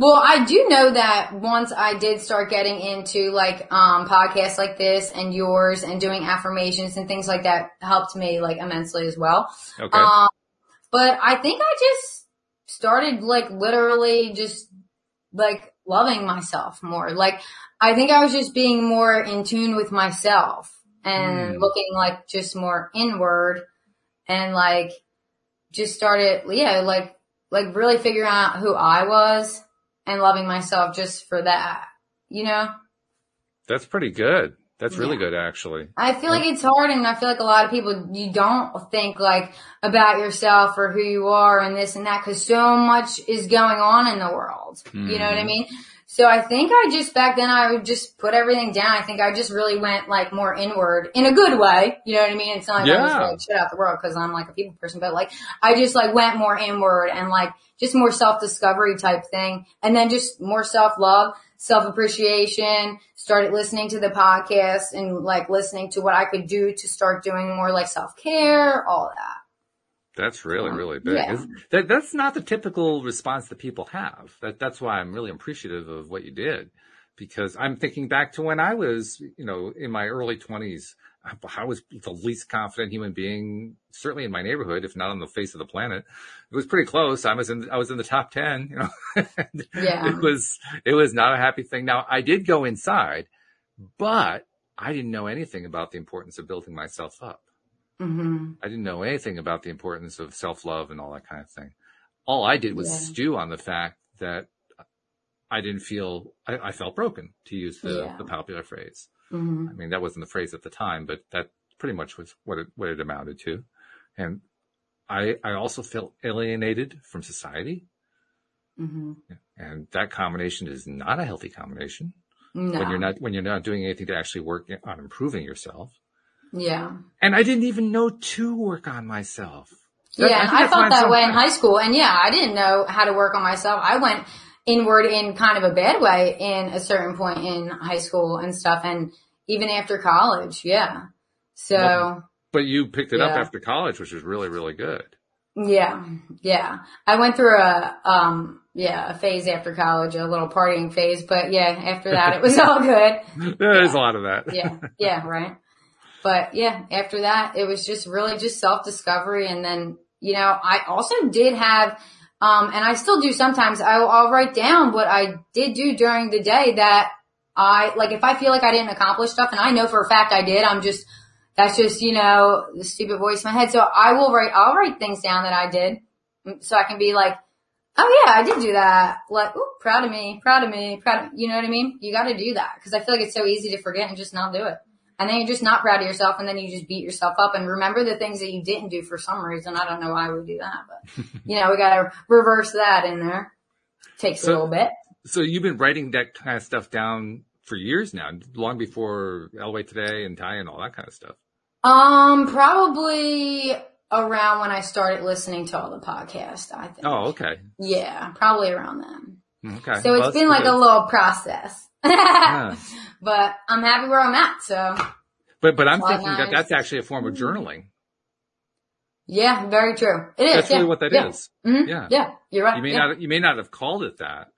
Well, I do know that once I did start getting into like um podcasts like this and yours and doing affirmations and things like that helped me like immensely as well. Okay. Um but I think I just started like literally just like loving myself more. Like I think I was just being more in tune with myself and Hmm. looking like just more inward and like just started yeah, like like really figuring out who I was and loving myself just for that. You know? That's pretty good. That's really Yeah. good, actually. I feel like it's hard and I feel like a lot of people, you don't think like about yourself or who you are and this and that because so much is going on in the world. You know what I Mhm. mean? So I think I just back then I would just put everything down. I think I just really went like more inward in a good way. You know what I mean? It's not like I was like shut out the world because I'm like a people person, but like I just like went more inward and like just more self discovery type thing. And then just more self love, self appreciation, started listening to the podcast and like listening to what I could do to start doing more like self care, all that. That's really, Um, really big. yeah. That, that's not the typical response that people have. That, that's why I'm really appreciative of what you did. Because I'm thinking back to when I was, you know, in my early twenties, I, I was the least confident human being, certainly in my neighborhood, if not on the face of the planet. It was pretty close. I was in, I was in the top 10, you know, [LAUGHS] Yeah. it was, it was not a happy thing. Now I did go inside, but I didn't know anything about the importance of building myself up. Hmm I didn't know anything about the importance of self love and all that kind of thing. All I did was Yeah. stew on the fact that I didn't feel, I, I felt broken to use the, Yeah. the popular phrase. hmm I mean, that wasn't the phrase at the time, but that pretty much was what it, what it amounted to. And I, I also felt alienated from society. hmm And that combination is not a healthy combination No. when you're not, when you're not doing anything to actually work on improving yourself. Yeah. And I didn't even know to work on myself. That- Yeah, think I, that's why felt that way in high school. And yeah, I didn't know how to work on myself. I went inward in kind of a bad way in a certain point in high school and stuff and even after college. Yeah. So Well, But you picked it up after college, which was really, really good. yeah, yeah. I went through a, um, yeah, a phase after college, a little partying phase, but yeah, after that it was [LAUGHS] all good. There There's a lot of that. yeah, yeah, right. But yeah, after that, it was just really just self discovery. And then, you know, I also did have, um, and I still do sometimes, I'll, I'll write down what I did do during the day that I, like, if I feel like I didn't accomplish stuff and I know for a fact I did, I'm just, that's just, you know, the stupid voice in my head. So I will write, I'll write things down that I did mm, so I can be like, oh yeah, I did do that. Like, ooh, proud of me, proud of me, proud of, you know what I mean? You gotta do that because I feel like it's so easy to forget and just not do it. And then you're just not proud of yourself and then you just beat yourself up and remember the things that you didn't do for some reason. I don't know why we do that, but [LAUGHS] you know, we gotta reverse that in there. Takes So- a little bit. So you've been writing that kind of stuff down for years now, long before LOA Today and Taya and all that kind of stuff. Um, probably around when I started listening to all the podcasts, I think. Oh, okay. Yeah, probably around then. Okay. So Well, it's been like a little process. Yeah. [LAUGHS] But I'm happy where I'm at, so But, but I'm thinking that that's actually a form of journaling. yeah, very true. It is. That's yeah. really what that yeah. is. Mhm. Yeah. Yeah, you're right. You may not, you may not have called it that,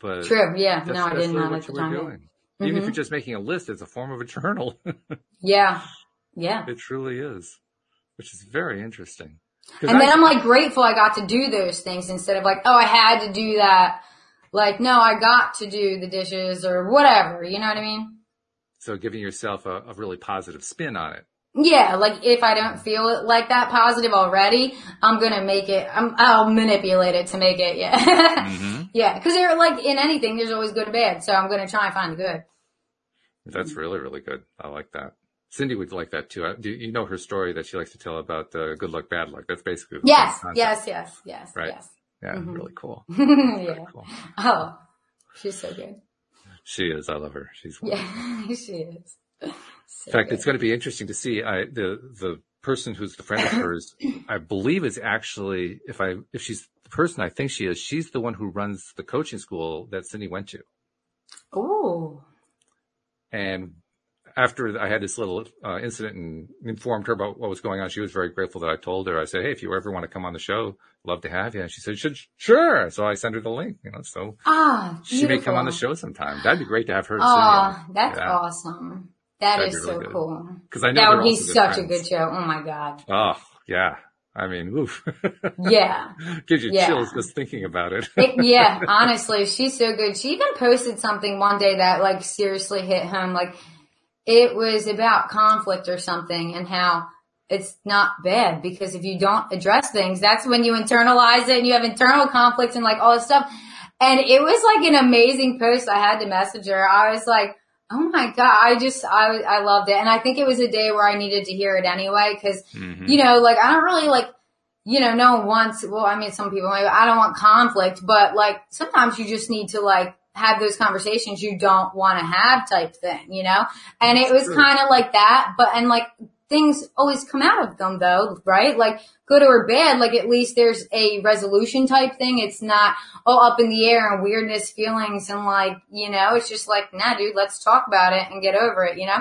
But True. Yeah. No, I didn't really know what at the you were time. doing. Even if you're just making a list, it's a form of a [LAUGHS] journal. Yeah. Yeah. it truly is, which is very interesting. And I- then I'm like grateful I got to do those things instead of like, oh, I had to do that. Like, no, I got to do the dishes or whatever. You know what I mean? so giving yourself a, a really positive spin on it. Yeah, like if I don't feel it like that positive already, I'm gonna make it. I'm, I'll manipulate it to make it. Yeah, hmm [LAUGHS] yeah. Because they're like in anything, there's always good and bad. So I'm gonna try and find the good. That's really, really good. I like that. Cindy would like that too. Do you know her story that she likes to tell about uh, good luck, bad luck? That's basically the Yes, yes, yes, yes, Right. yes. Yeah, Mhm. really cool. [LAUGHS] yeah. Cool. Oh, she's so good. She is. I love her. She's wonderful. Yeah, [LAUGHS] she is. So In fact, good. it's going to be interesting to see. I, the the person who's the friend of [COUGHS] hers, I believe, is actually if I if she's the person I think she is, she's the one who runs the coaching school that Cindy went to. Oh. And after I had this little uh, incident and informed her about what was going on, she was very grateful that I told her. I said, "Hey, if you ever want to come on the show, love to have you." And she said, sure." So I sent her the link. You know, so Ah, she may come on the show sometime. That'd be great to have her. Oh, that's Yeah. awesome. That That'd is really so good. cool. because I know That would be such a good show. Oh my god. Oh yeah, I mean, oof, [LAUGHS] Yeah. gives you Yeah. chills just thinking about it. It- yeah, [LAUGHS] honestly, she's so good. She even posted something one day that like seriously hit home. Like it was about conflict or something and how it's not bad because if you don't address things, that's when you internalize it and you have internal conflicts and like all this stuff. And it was like an amazing post. I had to message her. I was like, Oh my God. I just, I, I loved it. And I think it was a day where I needed to hear it anyway. Cause Mhm. you know, like I don't really like, you know, no one wants, well, I mean, some people, I don't want conflict, but like sometimes you just need to like have those conversations you don't want to have type thing, you know? And it was kind of like that, but, and like things always come out of them though, right? Like good or bad, like at least there's a resolution type thing. It's not all up in the air and weirdness feelings and like, you know, it's just like, nah, dude, let's talk about it and get over it, you know?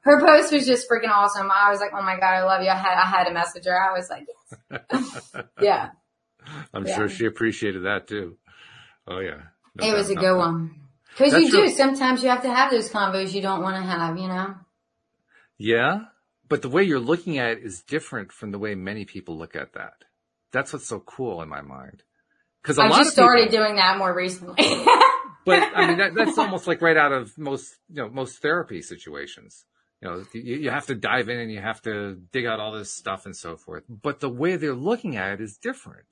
Her post was just freaking awesome. I was like, oh my God, I love you. I had, I had to message her. I was like, yes. [LAUGHS] yeah, I'm yeah. sure she appreciated that too. Oh yeah, No it was a good one. Cause That's you do. Sometimes you have to have those convos you don't want to have, you know? Yeah, but the way you're looking at it is different from the way many people look at that. That's what's so cool in my mind. Because a I lot just of people, started doing that more recently. [LAUGHS] but I mean that, that's [LAUGHS] almost like right out of most you know most therapy situations. You know, you, you have to dive in and you have to dig out all this stuff and so forth. But the way they're looking at it is different.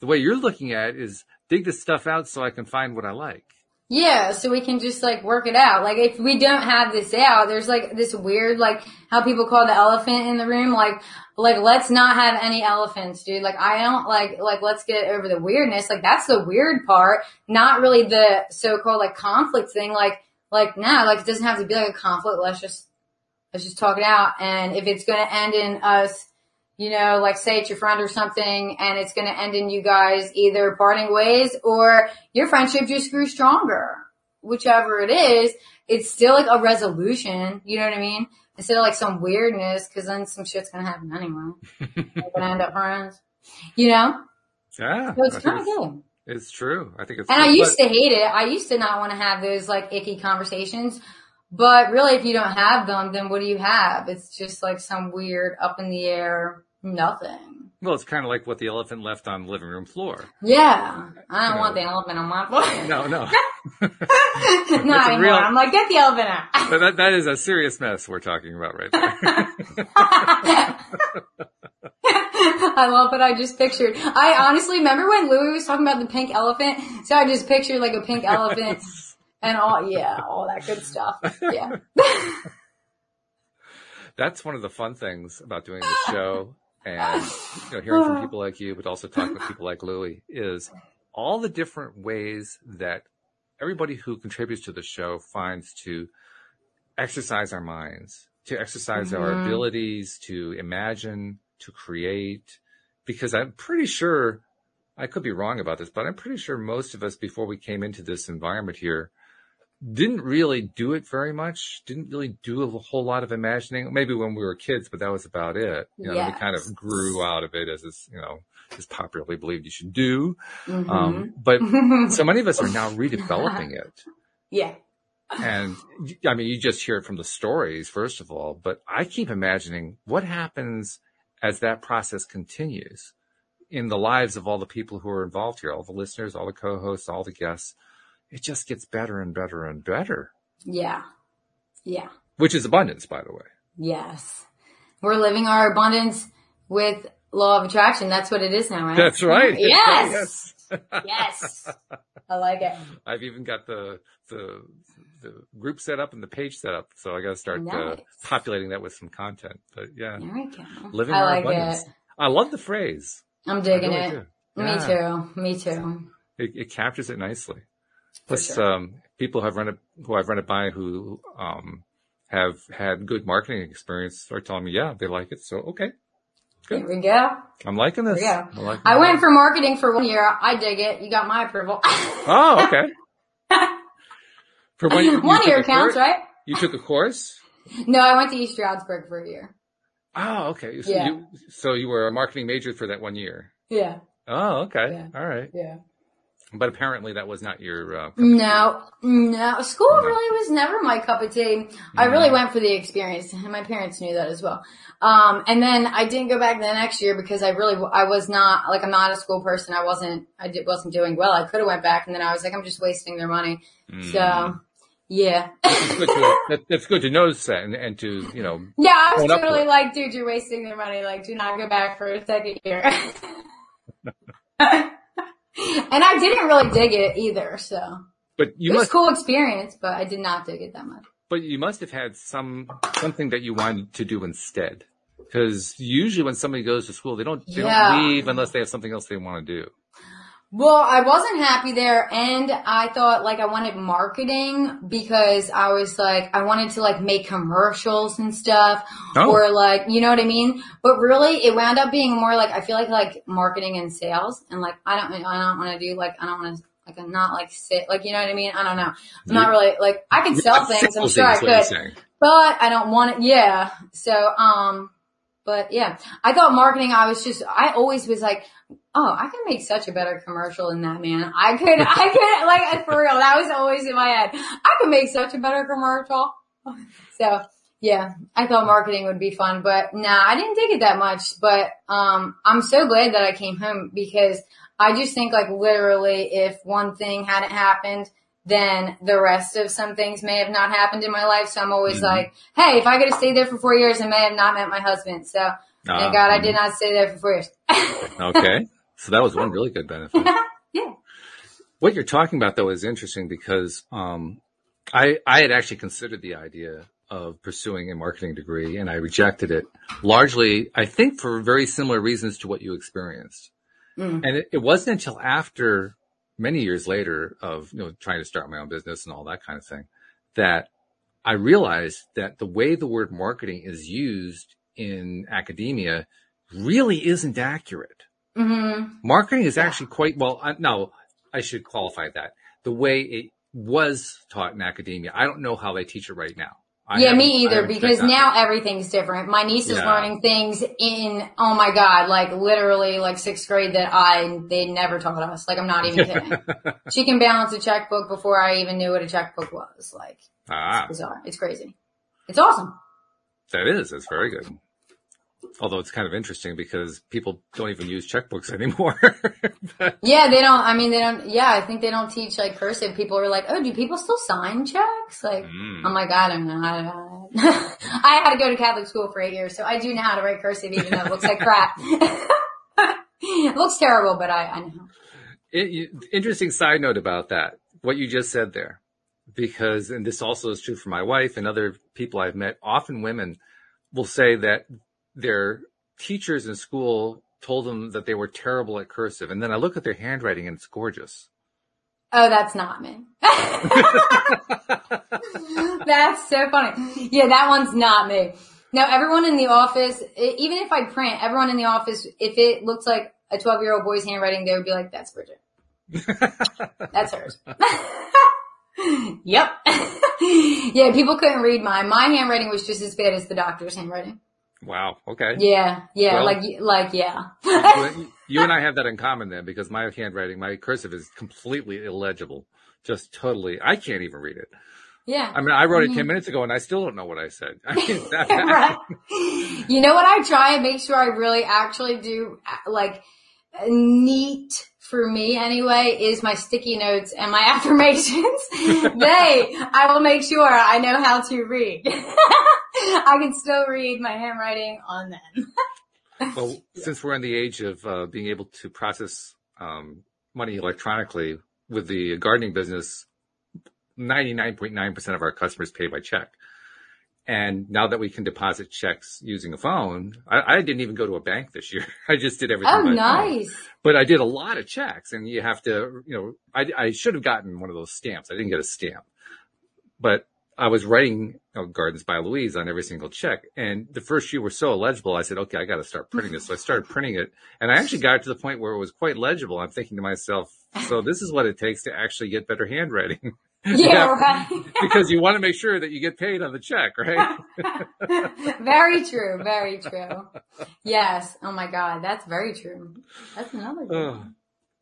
The way you're looking at it is dig this stuff out so I can find what I like. Yeah, so we can just like work it out. Like if we don't have this out, there's like this weird like how people call the elephant in the room. Like like let's not have any elephants, dude. Like I don't like like let's get over the weirdness. Like that's the weird part, not really the so-called like conflict thing. Like like nah, like it doesn't have to be like a conflict. Let's just let's just talk it out. And if it's gonna end in us you know, like say it's your friend or something and it's going to end in you guys either parting ways or your friendship just grew stronger. Whichever it is, it's still like a resolution. You know what I mean? Instead of like some weirdness cause then some shit's going to happen anyway. [LAUGHS] We're going to end up friends, you know? Yeah, So it's kind of good. it's true. I think it's And I used but- to hate it. I used to not want to have those like icky conversations. But really, if you don't have them, then what do you have? It's just like some weird up in the air nothing. Well, it's kind of like what the elephant left on the living room floor. Yeah, I don't You want know. the elephant on my floor. No, no. [LAUGHS] Not anymore. real- I'm like, get the elephant out. [LAUGHS] But that, that is a serious mess we're talking about right there. [LAUGHS] I love what I just pictured. I honestly remember when Louis was talking about the pink elephant. So I just pictured like a pink elephant and all, yeah, all that good stuff. Yeah. That's one of the fun things about doing the show and you know, hearing from [SIGHS] people like you, but also talking with people like Louie is all the different ways that everybody who contributes to the show finds to exercise our minds, to exercise our Mhm. abilities, to imagine, to create, because I'm pretty sure I could be wrong about this, but I'm pretty sure most of us before we came into this environment here didn't really do it very much. Didn't really do a whole lot of imagining. Maybe when we were kids, but that was about it. You know, Yes. we kind of grew out of it as is, you know, is popularly believed you should do. Mhm. Um, but so many of us are now redeveloping it. [LAUGHS] yeah. And I mean, you just hear it from the stories, first of all, but I keep imagining what happens as that process continues in the lives of all the people who are involved here, all the listeners, all the co-hosts, all the guests. It just gets better and better and better, Yeah. Yeah. which is abundance, by the way. Yes. We're living our abundance with law of attraction. That's what it is now, right? That's right. [LAUGHS] Yes. Yes. Yes. I like it. I've even got the, the, the group set up and the page set up. So I got to start uh, populating that with some content, but yeah, There we go. living I our like abundance. it. I love the phrase. I'm digging really it. do. Me Yeah. too. Me too. It, it captures it nicely. Plus, sure. um, people have run it, who I've run it by who, um, have had good marketing experience are telling me, yeah, they like it. So, okay, There we go. I'm liking this. We I'm liking I went for marketing for one year. I dig it. You got my approval. Oh, okay. [LAUGHS] For you, you one year counts, course- right? You took a course? No, I went to East Stroudsburg for a year. Oh, okay. So Yeah. you, so you were a marketing major for that one year. Yeah. Oh, okay. Yeah. All right. Yeah. But apparently that was not your, uh, No, no. School No. really was never my cup of tea. I really went for the experience, and my parents knew that as well. Um, and then I didn't go back the next year because I really, I was not like I'm not a school person. I wasn't, I did, wasn't doing well. I could have went back, and then I was like, I'm just wasting their money. mm. So, yeah, it's good to, [LAUGHS] that's good to notice that and, and to, you know, yeah. I was Own up to totally like, dude, you're wasting their money. Like, do not go back for a second year. [LAUGHS] [LAUGHS] [LAUGHS] and I didn't really dig it either. So but it you was must, a cool experience, but I did not dig it that much. but you must have had some, something that you wanted to do instead. Cause usually when somebody goes to school, they don't, they Yeah. don't leave unless they have something else they want to do. Well, I wasn't happy there and I thought like I wanted marketing because I was like, I wanted to like make commercials and stuff Oh. or like, you know what I mean? But really it wound up being more like, I feel like like marketing and sales and like, I don't, I don't want to do like, I don't want to, like I'm not like sit, like, you know what I mean? I don't know. I'm not really like, I can sell things. I'm sure I is what you're could but I don't want it. Yeah. So, um, but yeah, I thought marketing, I was just, I always was like, oh, I could make such a better commercial than that, man. I could, I [LAUGHS] could, like, for real, that was always in my head. I could make such a better commercial. So, yeah, I thought marketing would be fun, but nah, I didn't dig it that much, but, um, I'm so glad that I came home because I just think like literally if one thing hadn't happened, then the rest of some things may have not happened in my life. So I'm always Mhm. like, hey, if I could have stayed there for four years, I may have not met my husband. So Ah, thank God I mhm. did not stay there for four years. [LAUGHS] Okay. So that was one really good benefit. [LAUGHS] yeah. What you're talking about though is interesting because, um, I, I had actually considered the idea of pursuing a marketing degree and I rejected it largely, I think for very similar reasons to what you experienced. Mm. And it, it wasn't until after many years later of, you know, trying to start my own business and all that kind of thing that I realized that the way the word marketing is used in academia really isn't accurate. hmm Marketing is actually quite well. I- No, I should qualify that. The way it was taught in academia, I don't know how they teach it right now. I yeah, me either because now everything's different. My niece is Yeah. learning things in, oh my God, like literally like sixth grade that I, they never taught us. Like I'm not even kidding. [LAUGHS] she can balance a checkbook before I even knew what a checkbook was. Like ah, it's bizarre. It's crazy. It's awesome. that is. That's very good. Although it's kind of interesting because people don't even use checkbooks [LAUGHS] anymore. But- Yeah, they don't, I mean, they don't, yeah, I think they don't teach like cursive. People are like, oh, do people still sign checks? Like, Mm. I'm like, I don't know. I. I had to go to Catholic school for eight years, so I do know how to write cursive even though it looks like crap. [LAUGHS] it looks terrible, but I, I know. It, you- interesting side note about that, what you just said there, because, and this also is true for my wife and other people I've met, often women will say that their teachers in school told them that they were terrible at cursive. And then I look at their handwriting and it's gorgeous. Oh, that's not me. [LAUGHS] that's so funny. Yeah, that one's not me. No, everyone in the office, even if I print, everyone in the office, if it looks like a 12 year old boy's handwriting, they would be like, that's Bridget. [LAUGHS] That's hers. [LAUGHS] yep. yeah, people couldn't read mine. My handwriting was just as bad as the doctor's handwriting. Wow. Okay. Yeah, yeah, Well- like, like, yeah. [LAUGHS] you, and I have that in common then, because my handwriting, my cursive is completely illegible. Just totally. I can't even read it. yeah. I mean, I wrote it Mhm. 10 minutes ago and I still don't know what I said. [LAUGHS] I mean, [LAUGHS] that right. You know what I try and make sure I really actually do uh, like neat for me anyway is my sticky notes and my affirmations. they, I will make sure I know how to read. [LAUGHS] I can still read my handwriting on them. [LAUGHS] Well, since we're in the age of uh, being able to process um, money electronically with the gardening business, 99.9% of our customers pay by check. And now that we can deposit checks using a phone, I, I didn't even go to a bank this year. [LAUGHS] I just did everything. Oh, by phone. nice. But I did a lot of checks and you have to, you know, I, I should have gotten one of those stamps. I didn't get a stamp, but I was writing Gardens by Louise on every single check. And the first few were so illegible. I said, okay, I got to start printing this. So I started printing it and I actually got to the point where it was quite legible. I'm thinking to myself, so this is what it takes to actually get better handwriting [LAUGHS] Yeah, right. [LAUGHS] because you want to make sure that you get paid on the check, right? [LAUGHS] very true. Very true. Yes. Oh my God. That's very true. That's another.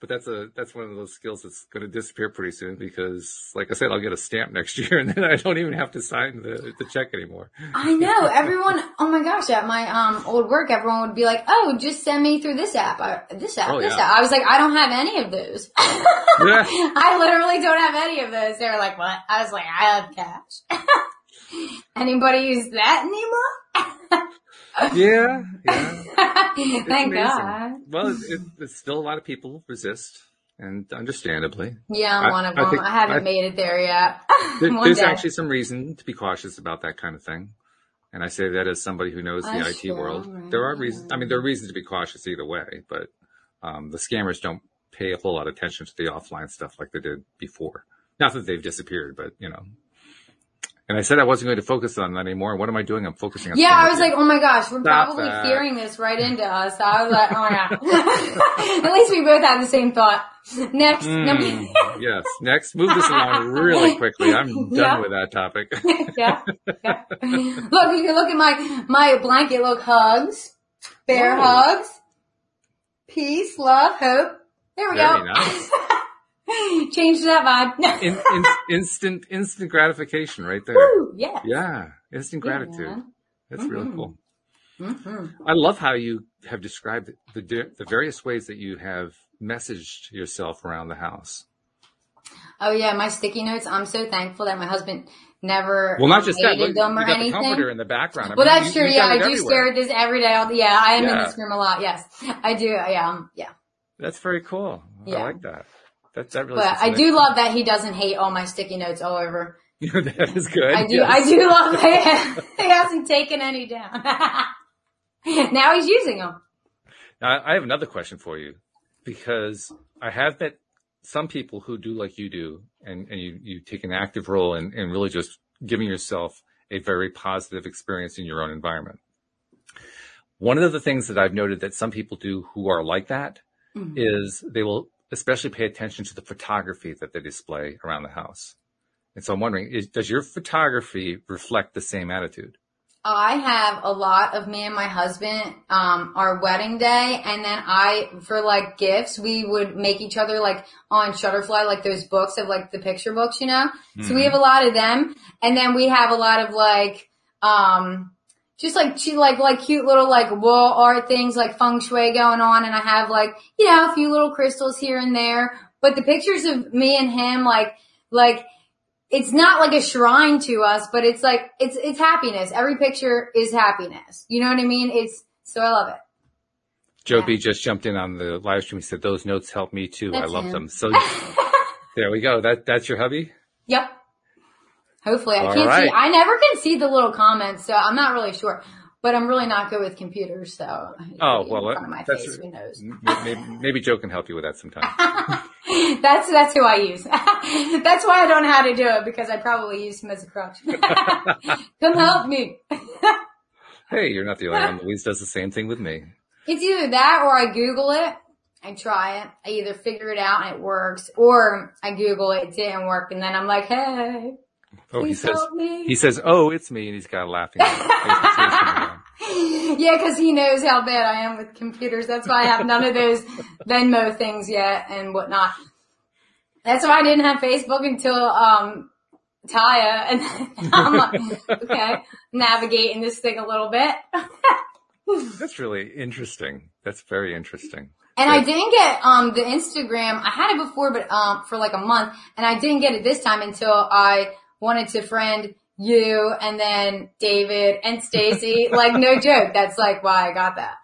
But that's a that's one of those skills that's going to disappear pretty soon because, like I said, I'll get a stamp next [LAUGHS] year, and then I don't even have to sign the the check anymore. I know everyone. Oh my gosh, at my um old work, everyone would be like, "Oh, just send me through this app, uh, this app, Oh, this yeah. app." I was like, "I don't have any of those. Yeah. [LAUGHS] I literally don't have any of those." They were like, "What?" I was like, "I have cash." [LAUGHS] Anybody use that anymore? Yeah, yeah. [LAUGHS] Thank amazing. God. Well, it, it, it's still a lot of people resist, and understandably, Yeah, I'm I- one of I them. think- I haven't I- made it there yet. [LAUGHS] there, there's day. actually some reason to be cautious about that kind of thing. And I say that as somebody who knows the IT sure, world. right, There are reasons. I mean, there are reasons to be cautious either way, but um, the scammers don't pay a whole lot of attention to the offline stuff like they did before. Not that they've disappeared, but you know. And I said I wasn't going to focus on that anymore. And what am I doing? I'm focusing on. Yeah, I was like, oh my gosh, we're Stop probably that. fearing this right into us. So I was like, oh my god. [LAUGHS] At least we both had the same thought. Next. Mm, [LAUGHS] yes. Next, move this along really [LAUGHS] quickly. I'm done Yeah. with that topic. yeah. yeah. Look, you can look at my, my blanket. Look, hugs, bear Whoa. hugs, peace, love, hope. There we Very go. nice. [LAUGHS] Change that vibe. In, in, [LAUGHS] instant, instant gratification right there. Woo, yeah. Yeah. Instant Yeah, gratitude. man. That's really Mhm. cool. Mhm. I love how you have described the the various ways that you have messaged yourself around the house. Oh yeah, my sticky notes. I'm so thankful that my husband never Well, not just that. Look, them you or got the anything. comforter in the background. I Well, mean, that's you- true. Yeah, I do everywhere. stare at this every day. All- Yeah, I am in this room a lot. Yes, I do. Yeah, yeah. That's very cool. Yeah. I like that. That that really. But I do love that he doesn't hate all my sticky notes all over. [LAUGHS] that is good. I do. yes. I do love [LAUGHS] that [LAUGHS] he hasn't taken any down. now he's using them. Now, I have another question for you because I have met some people who do like you do, and, and you, you take an active role in, in really just giving yourself a very positive experience in your own environment. One of the things that I've noted that some people do who are like that Mhm. is they will especially pay attention to the photography that they display around the house. And so I'm wondering, is, does your photography reflect the same attitude? I have a lot of me and my husband, um, our wedding day, and then I, for like gifts, we would make each other like on Shutterfly, like those books of like the picture books, you know? So we have a lot of them, and then we have a lot of like, um, just like, cute- like, like cute little like wall art things, like feng shui going on, and I have like, you know, a few little crystals here and there, but the pictures of me and him, like, like, it's not like a shrine to us, but it's like it's it's happiness. Every picture is happiness. You know what I mean? It's so I love it. Joe Yeah. B just jumped in on the live stream. He said, those notes help me too. I love him. them. So [LAUGHS] there we go. That, that's your hubby? Yep. Hopefully, I All can't see. I never can see the little comments, so I'm not really sure. But I'm really not good with computers, so Oh, well, in my that's- face. Who knows? Maybe, maybe Joe can help you with that sometime. [LAUGHS] that's that's who I use. [LAUGHS] that's why I don't know how to do it because I probably use him as a crutch. [LAUGHS] Come help me. hey, you're not the only one. Louise does the same thing with me. It's either that or I Google it I try it. I either figure it out and it works, or I Google it, it didn't work, and then I'm like, hey, Oh, he please says, me. he says, oh, it's me. And he's got a laughing. [LAUGHS] yeah, because he knows how bad I am with computers. That's why I have none of those [LAUGHS] Venmo things yet and whatnot. That's why I didn't have Facebook until um Taya, and [LAUGHS] I'm like, okay, navigating this thing a little bit. That's really interesting. That's very interesting. And I didn't get um the Instagram. I had it before, but um for like a month, and I didn't get it this time until I wanted to friend you and then David and Stacy. [LAUGHS] like no joke, that's like why I got that.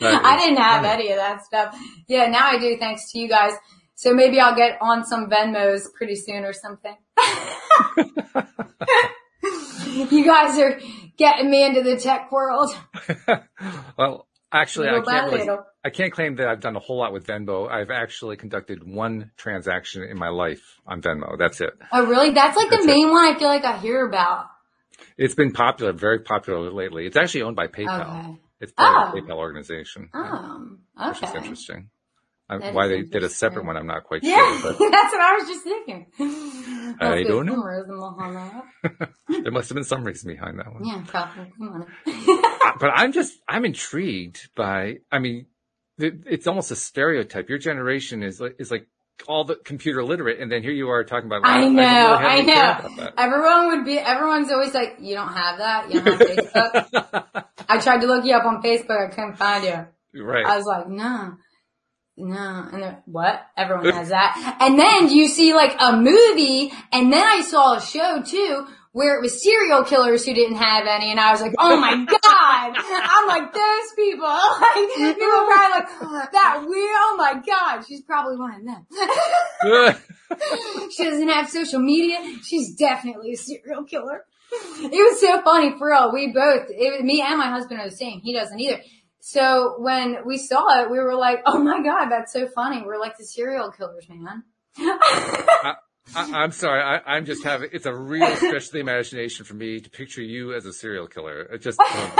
That [LAUGHS] I didn't have funny. any of that stuff. Yeah, now I do thanks to you guys. So maybe I'll get on some Venmos pretty soon or something. [LAUGHS] you guys are getting me into the tech world. well, actually, I can't really. I can't claim that I've done a whole lot with Venmo. I've actually conducted one transaction in my life on Venmo. That's it. Oh really? That's like That's the it. main one I feel like I hear about. It's been popular, very popular lately. It's actually owned by PayPal. Okay. It's part of Oh. the PayPal organization, Um, which is okay. interesting. I, why they did a separate one, I'm not quite Yeah, sure, [LAUGHS] that's what I was just thinking. [LAUGHS] I Must don't know. some reason behind that. but there must have been some reason behind that one. Yeah, probably. Come on. [LAUGHS] but I'm just, I'm intrigued by, I mean, it's almost a stereotype. Your generation is like, is like all the computer literate. And then here you are talking about, I don't know, really I know. Everyone would be, everyone's always like, you don't have that? You don't have Facebook? I tried to look you up on Facebook. I couldn't find you. right. I was like, no, no. And they're, what? Everyone [LAUGHS] has that. And then you see like a movie and then I saw a show too where it was serial killers who didn't have any and I was like, oh my [LAUGHS] God. I'm like, those people. [LAUGHS] Like, people are probably like, oh, that weird. Oh my God. She's probably one of them. she doesn't have social media. She's definitely a serial killer. It was so funny for real. We both, it, me and my husband are the same. He doesn't either. So when we saw it, we were like, "Oh my god, that's so funny." We're like the serial killers, man. I, I'm sorry. I, I'm just having, it's a real [LAUGHS] stretch of the imagination for me to picture you as a serial killer. It just, um,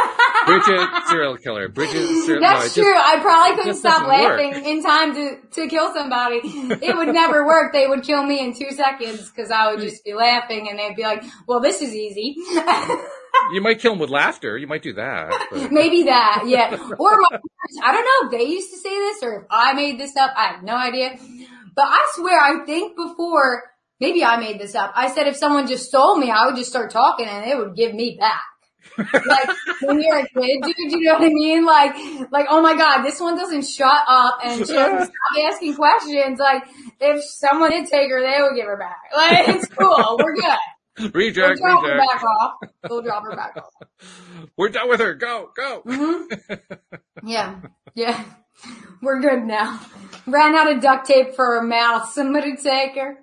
Bridget, serial killer. Bridget, [LAUGHS] serial That's it true. just- I probably couldn't stop doesn't work. laughing in time to to kill somebody. It would never work. They would kill me in two seconds because I would just be laughing, and they'd be like, "Well, this is easy." [LAUGHS] You might kill him with laughter. You might do that. but- [LAUGHS] Maybe that, yeah. Or my parents, I don't know if they used to say this or if I made this up. I have no idea. But I swear, I think before, maybe I made this up. I said if someone just stole me, I would just start talking and it would give me back. [LAUGHS] like when you're a kid, dude, you know what I mean? Like, like, oh my god, this one doesn't shut up and [LAUGHS] stop asking questions. Like, if someone did take her, they would give her back. Like, it's cool. We're good. [LAUGHS] Reject, drop her reject. back off. We'll drop her back off. [LAUGHS] We're done with her. Go, go. hmm [LAUGHS] Yeah, yeah. We're good now. Ran out of duct tape for her mouth. Somebody take her.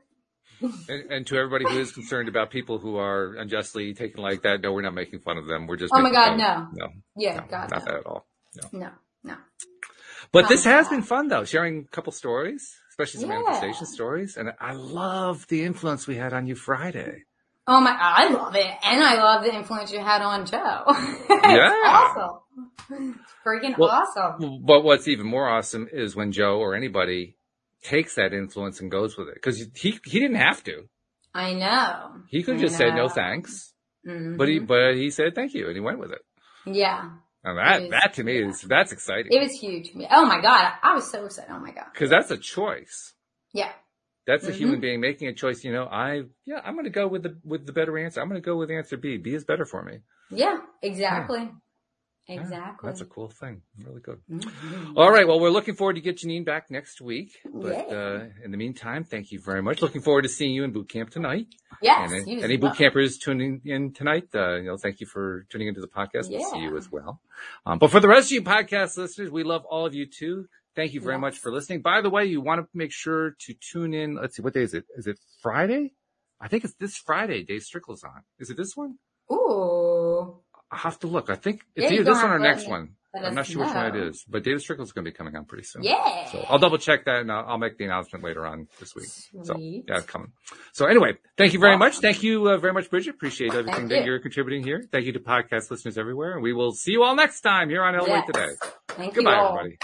And, and to everybody who is concerned about people who are unjustly taken like that, no, we're not making fun of them. We're just. Oh my God, no. no, Yeah, no, God, not no. that at all. No, no. no. But this Oh, has been fun though, sharing a couple stories, especially some Yeah. manifestation stories. And I love the influence we had on you Friday. Oh my, I love it. And I love the influence you had on Joe. [LAUGHS] Yeah. awesome. It's freaking Well- awesome. But what's even more awesome is when Joe or anybody takes that influence and goes with it. Cause he, he didn't have to. I know. He could just say no thanks, Mhm. but he, but he said thank you and he went with it. yeah, And that, is- that to me is, that's exciting. it was huge. Oh my God. I was so excited. Oh my God. Cause that's a choice. Yeah. That's a Mhm. human being making a choice. You know, I, yeah, I'm going to go with the, with the better answer. I'm going to go with answer B. B is better for me. Yeah, exactly. Yeah, Exactly. that's a cool thing. Really good. Mhm. All right. Well, we're looking forward to get Jeanine back next week. But Yeah. uh, in the meantime, thank you very much. Looking forward to seeing you in boot camp tonight. Yes. and any, any boot campers tuning in tonight, uh, you know, thank you for tuning into the podcast. We'll see you as well. Um, but for the rest of you podcast listeners, we love all of you too. Thank you very much for listening. By the way, you want to make sure to tune in. Let's see, what day is it? Is it Friday? I think it's this Friday. Dave Strickle's on. Is it this one? Ooh. I'll have to look. I think it's you're either this one or have to let next one. I'm not sure which one it is, but David Strickle's is going to be coming on pretty soon. Yeah. So I'll double check that and I'll, I'll make the announcement later on this week. So Sweet. yeah, it's coming. So anyway, thank you very much. Thank you uh, very much, Bridget. Appreciate everything Thank that you. you're contributing here. Thank you to podcast listeners everywhere. And we will see you all next time here on LOA Yes. Today. Thank Goodbye, everybody.